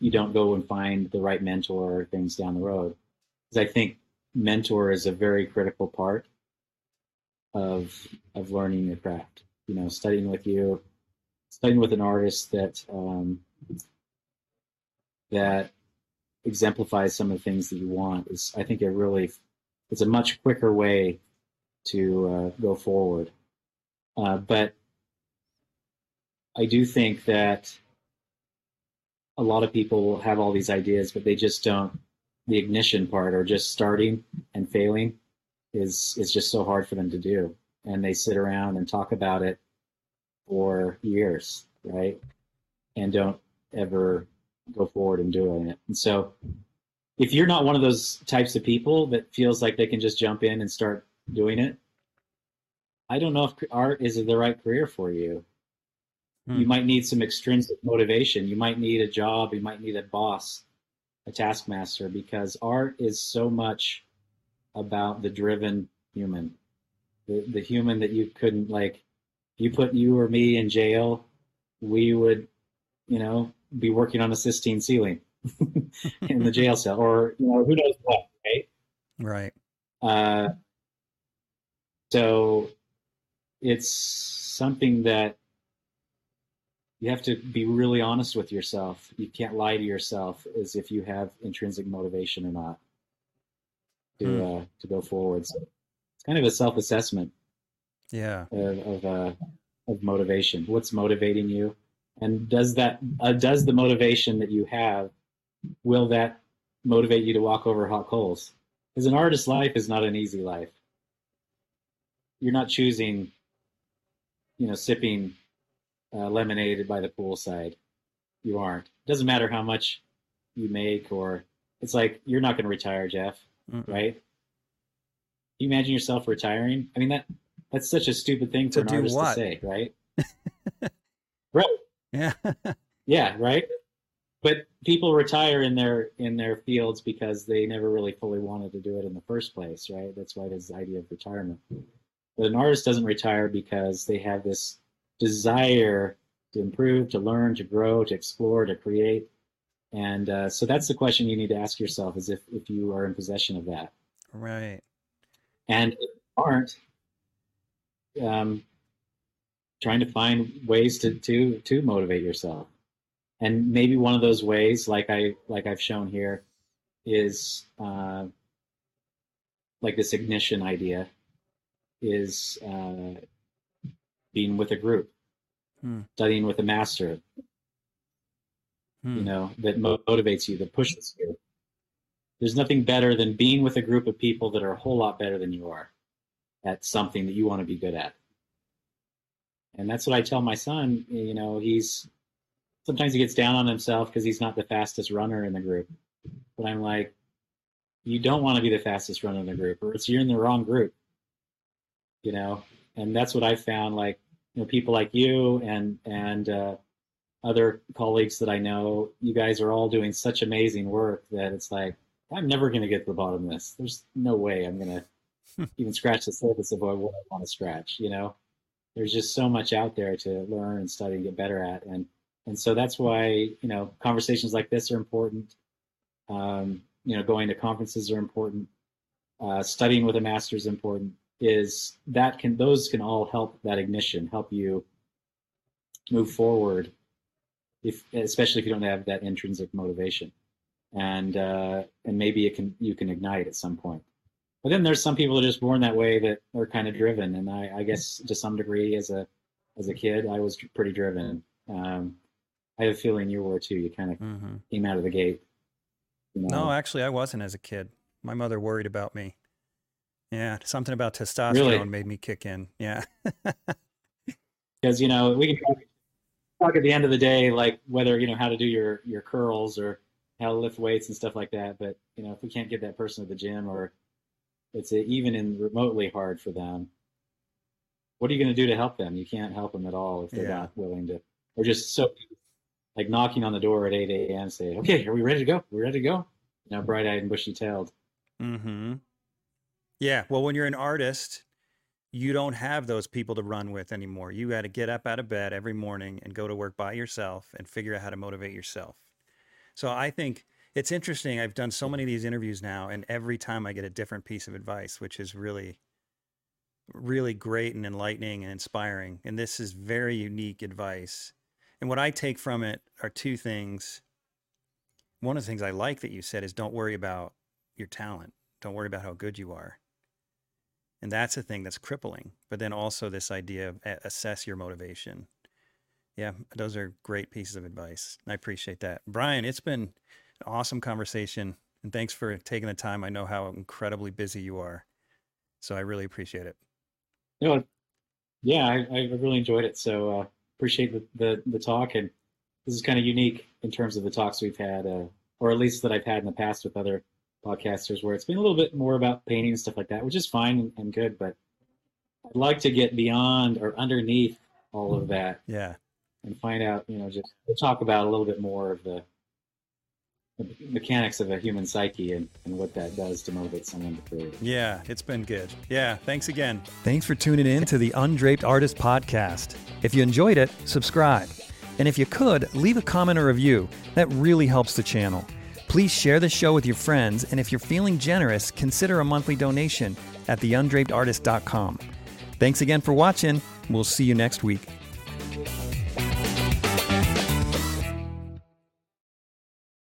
you don't go and find the right mentor or things down the road, because I think mentor is a very critical part of of learning your craft. You know, studying with you, studying with an artist that um, that exemplifies some of the things that you want is, I think, a really it's a much quicker way to uh, go forward. Uh, but I do think that a lot of people have all these ideas, but they just don't. The ignition part, or just starting and failing, is is just so hard for them to do, and they sit around and talk about it for years, right? And don't ever go forward and doing it. And so if you're not one of those types of people that feels like they can just jump in and start doing it, I don't know if art is the right career for you. Hmm. You might need some extrinsic motivation. You might need a job. You might need a boss, a taskmaster, because art is so much about the driven human, the, the human that you couldn't like. You put you or me in jail, we would, you know, be working on a Sistine ceiling in the jail cell, or you know, who knows what, right? Right. Uh, so it's something that you have to be really honest with yourself. You can't lie to yourself as if you have intrinsic motivation or not to hmm. uh, to go forward. So it's kind of a self assessment. Yeah. Of of, uh, of motivation. What's motivating you? And does that uh, does the motivation that you have will that motivate you to walk over hot coals? Because an artist's life is not an easy life. You're not choosing, you know, sipping uh, lemonade by the poolside. You aren't. It doesn't matter how much you make, or it's like you're not going to retire, Jeff, Mm-mm. right? Can you imagine yourself retiring? I mean that that's such a stupid thing for to an artist what? to say, right? right. Yeah. yeah. Right but people retire in their in their fields because they never really fully wanted to do it in the first place, right? That's why there's the idea of retirement. But an artist doesn't retire because they have this desire to improve, to learn, to grow, to explore, to create. And uh, so that's the question you need to ask yourself: is if if you are in possession of that, right? And if aren't, um, trying to find ways to to to motivate yourself and maybe one of those ways like i like i've shown here is uh, like this ignition idea is uh, being with a group hmm. studying with a master hmm. you know, that motivates you, that pushes you. There's nothing better than being with a group of people that are a whole lot better than you are at something that you want to be good at. And that's what I tell my son. You know, he's sometimes he gets down on himself because he's not the fastest runner in the group. But I'm like, you don't want to be the fastest runner in the group, or it's you're in the wrong group. You know, and that's what I found. Like, you know, people like you and and uh, other colleagues that I know, you guys are all doing such amazing work that it's like I'm never going to get to the bottom of this. There's no way I'm going to even scratch the surface of what I want to scratch. You know, there's just so much out there to learn and study and get better at, and and so that's why you know conversations like this are important. Um, you know, going to conferences are important. Uh, studying with a master is important. Is that can those can all help that ignition, help you move forward, if especially if you don't have that intrinsic motivation, and uh, and maybe it can you can ignite at some point. But then there's some people that are just born that way that are kind of driven, and I, I guess to some degree as a as a kid I was pretty driven. Um, I have a feeling you were too. You kind of mm-hmm. came out of the gate. You know? No, actually, I wasn't as a kid. My mother worried about me. Yeah, something about testosterone really? made me kick in. Yeah. Because you know we can talk, at the end of the day, like whether you know how to do your your curls or how to lift weights and stuff like that. But you know if we can't get that person to the gym or it's a, even in remotely hard for them, what are you going to do to help them? You can't help them at all if they're yeah. not willing to, or just so like knocking on the door at 8 a.m. And say, okay, are we ready to go? We're ready to go. You bright eyed and bushy tailed. Mm-hmm. Yeah. Well, when you're an artist, you don't have those people to run with anymore. You got to get up out of bed every morning and go to work by yourself and figure out how to motivate yourself. So I think it's interesting. I've done so many of these interviews now, and every time I get a different piece of advice, which is really, really great and enlightening and inspiring. And this is very unique advice and what I take from it are two things. One of the things I like that you said is don't worry about your talent. Don't worry about how good you are. And that's a thing that's crippling. But then also this idea of assess your motivation. Yeah, those are great pieces of advice. I appreciate that. Bryan, it's been an awesome conversation. And thanks for taking the time. I know how incredibly busy you are. So I really appreciate it. You know, yeah, I, I really enjoyed it. So uh, appreciate the, the, the talk. And this is kind of unique in terms of the talks we've had, uh, or at least that I've had in the past with other podcasters, where it's been a little bit more about painting and stuff like that, which is fine and, and good. But I'd like to get beyond or underneath all of that. Yeah. And find out, you know, just talk about a little bit more of the the mechanics of a human psyche and, and what that does to motivate someone to create. Yeah, it's been good. Yeah, thanks again. Thanks for tuning in to the Undraped Artist Podcast. If you enjoyed it, subscribe. And if you could, leave a comment or review. That really helps the channel. Please share the show with your friends, and if you're feeling generous, consider a monthly donation at theundrapedartist.com. Thanks again for watching. We'll see you next week.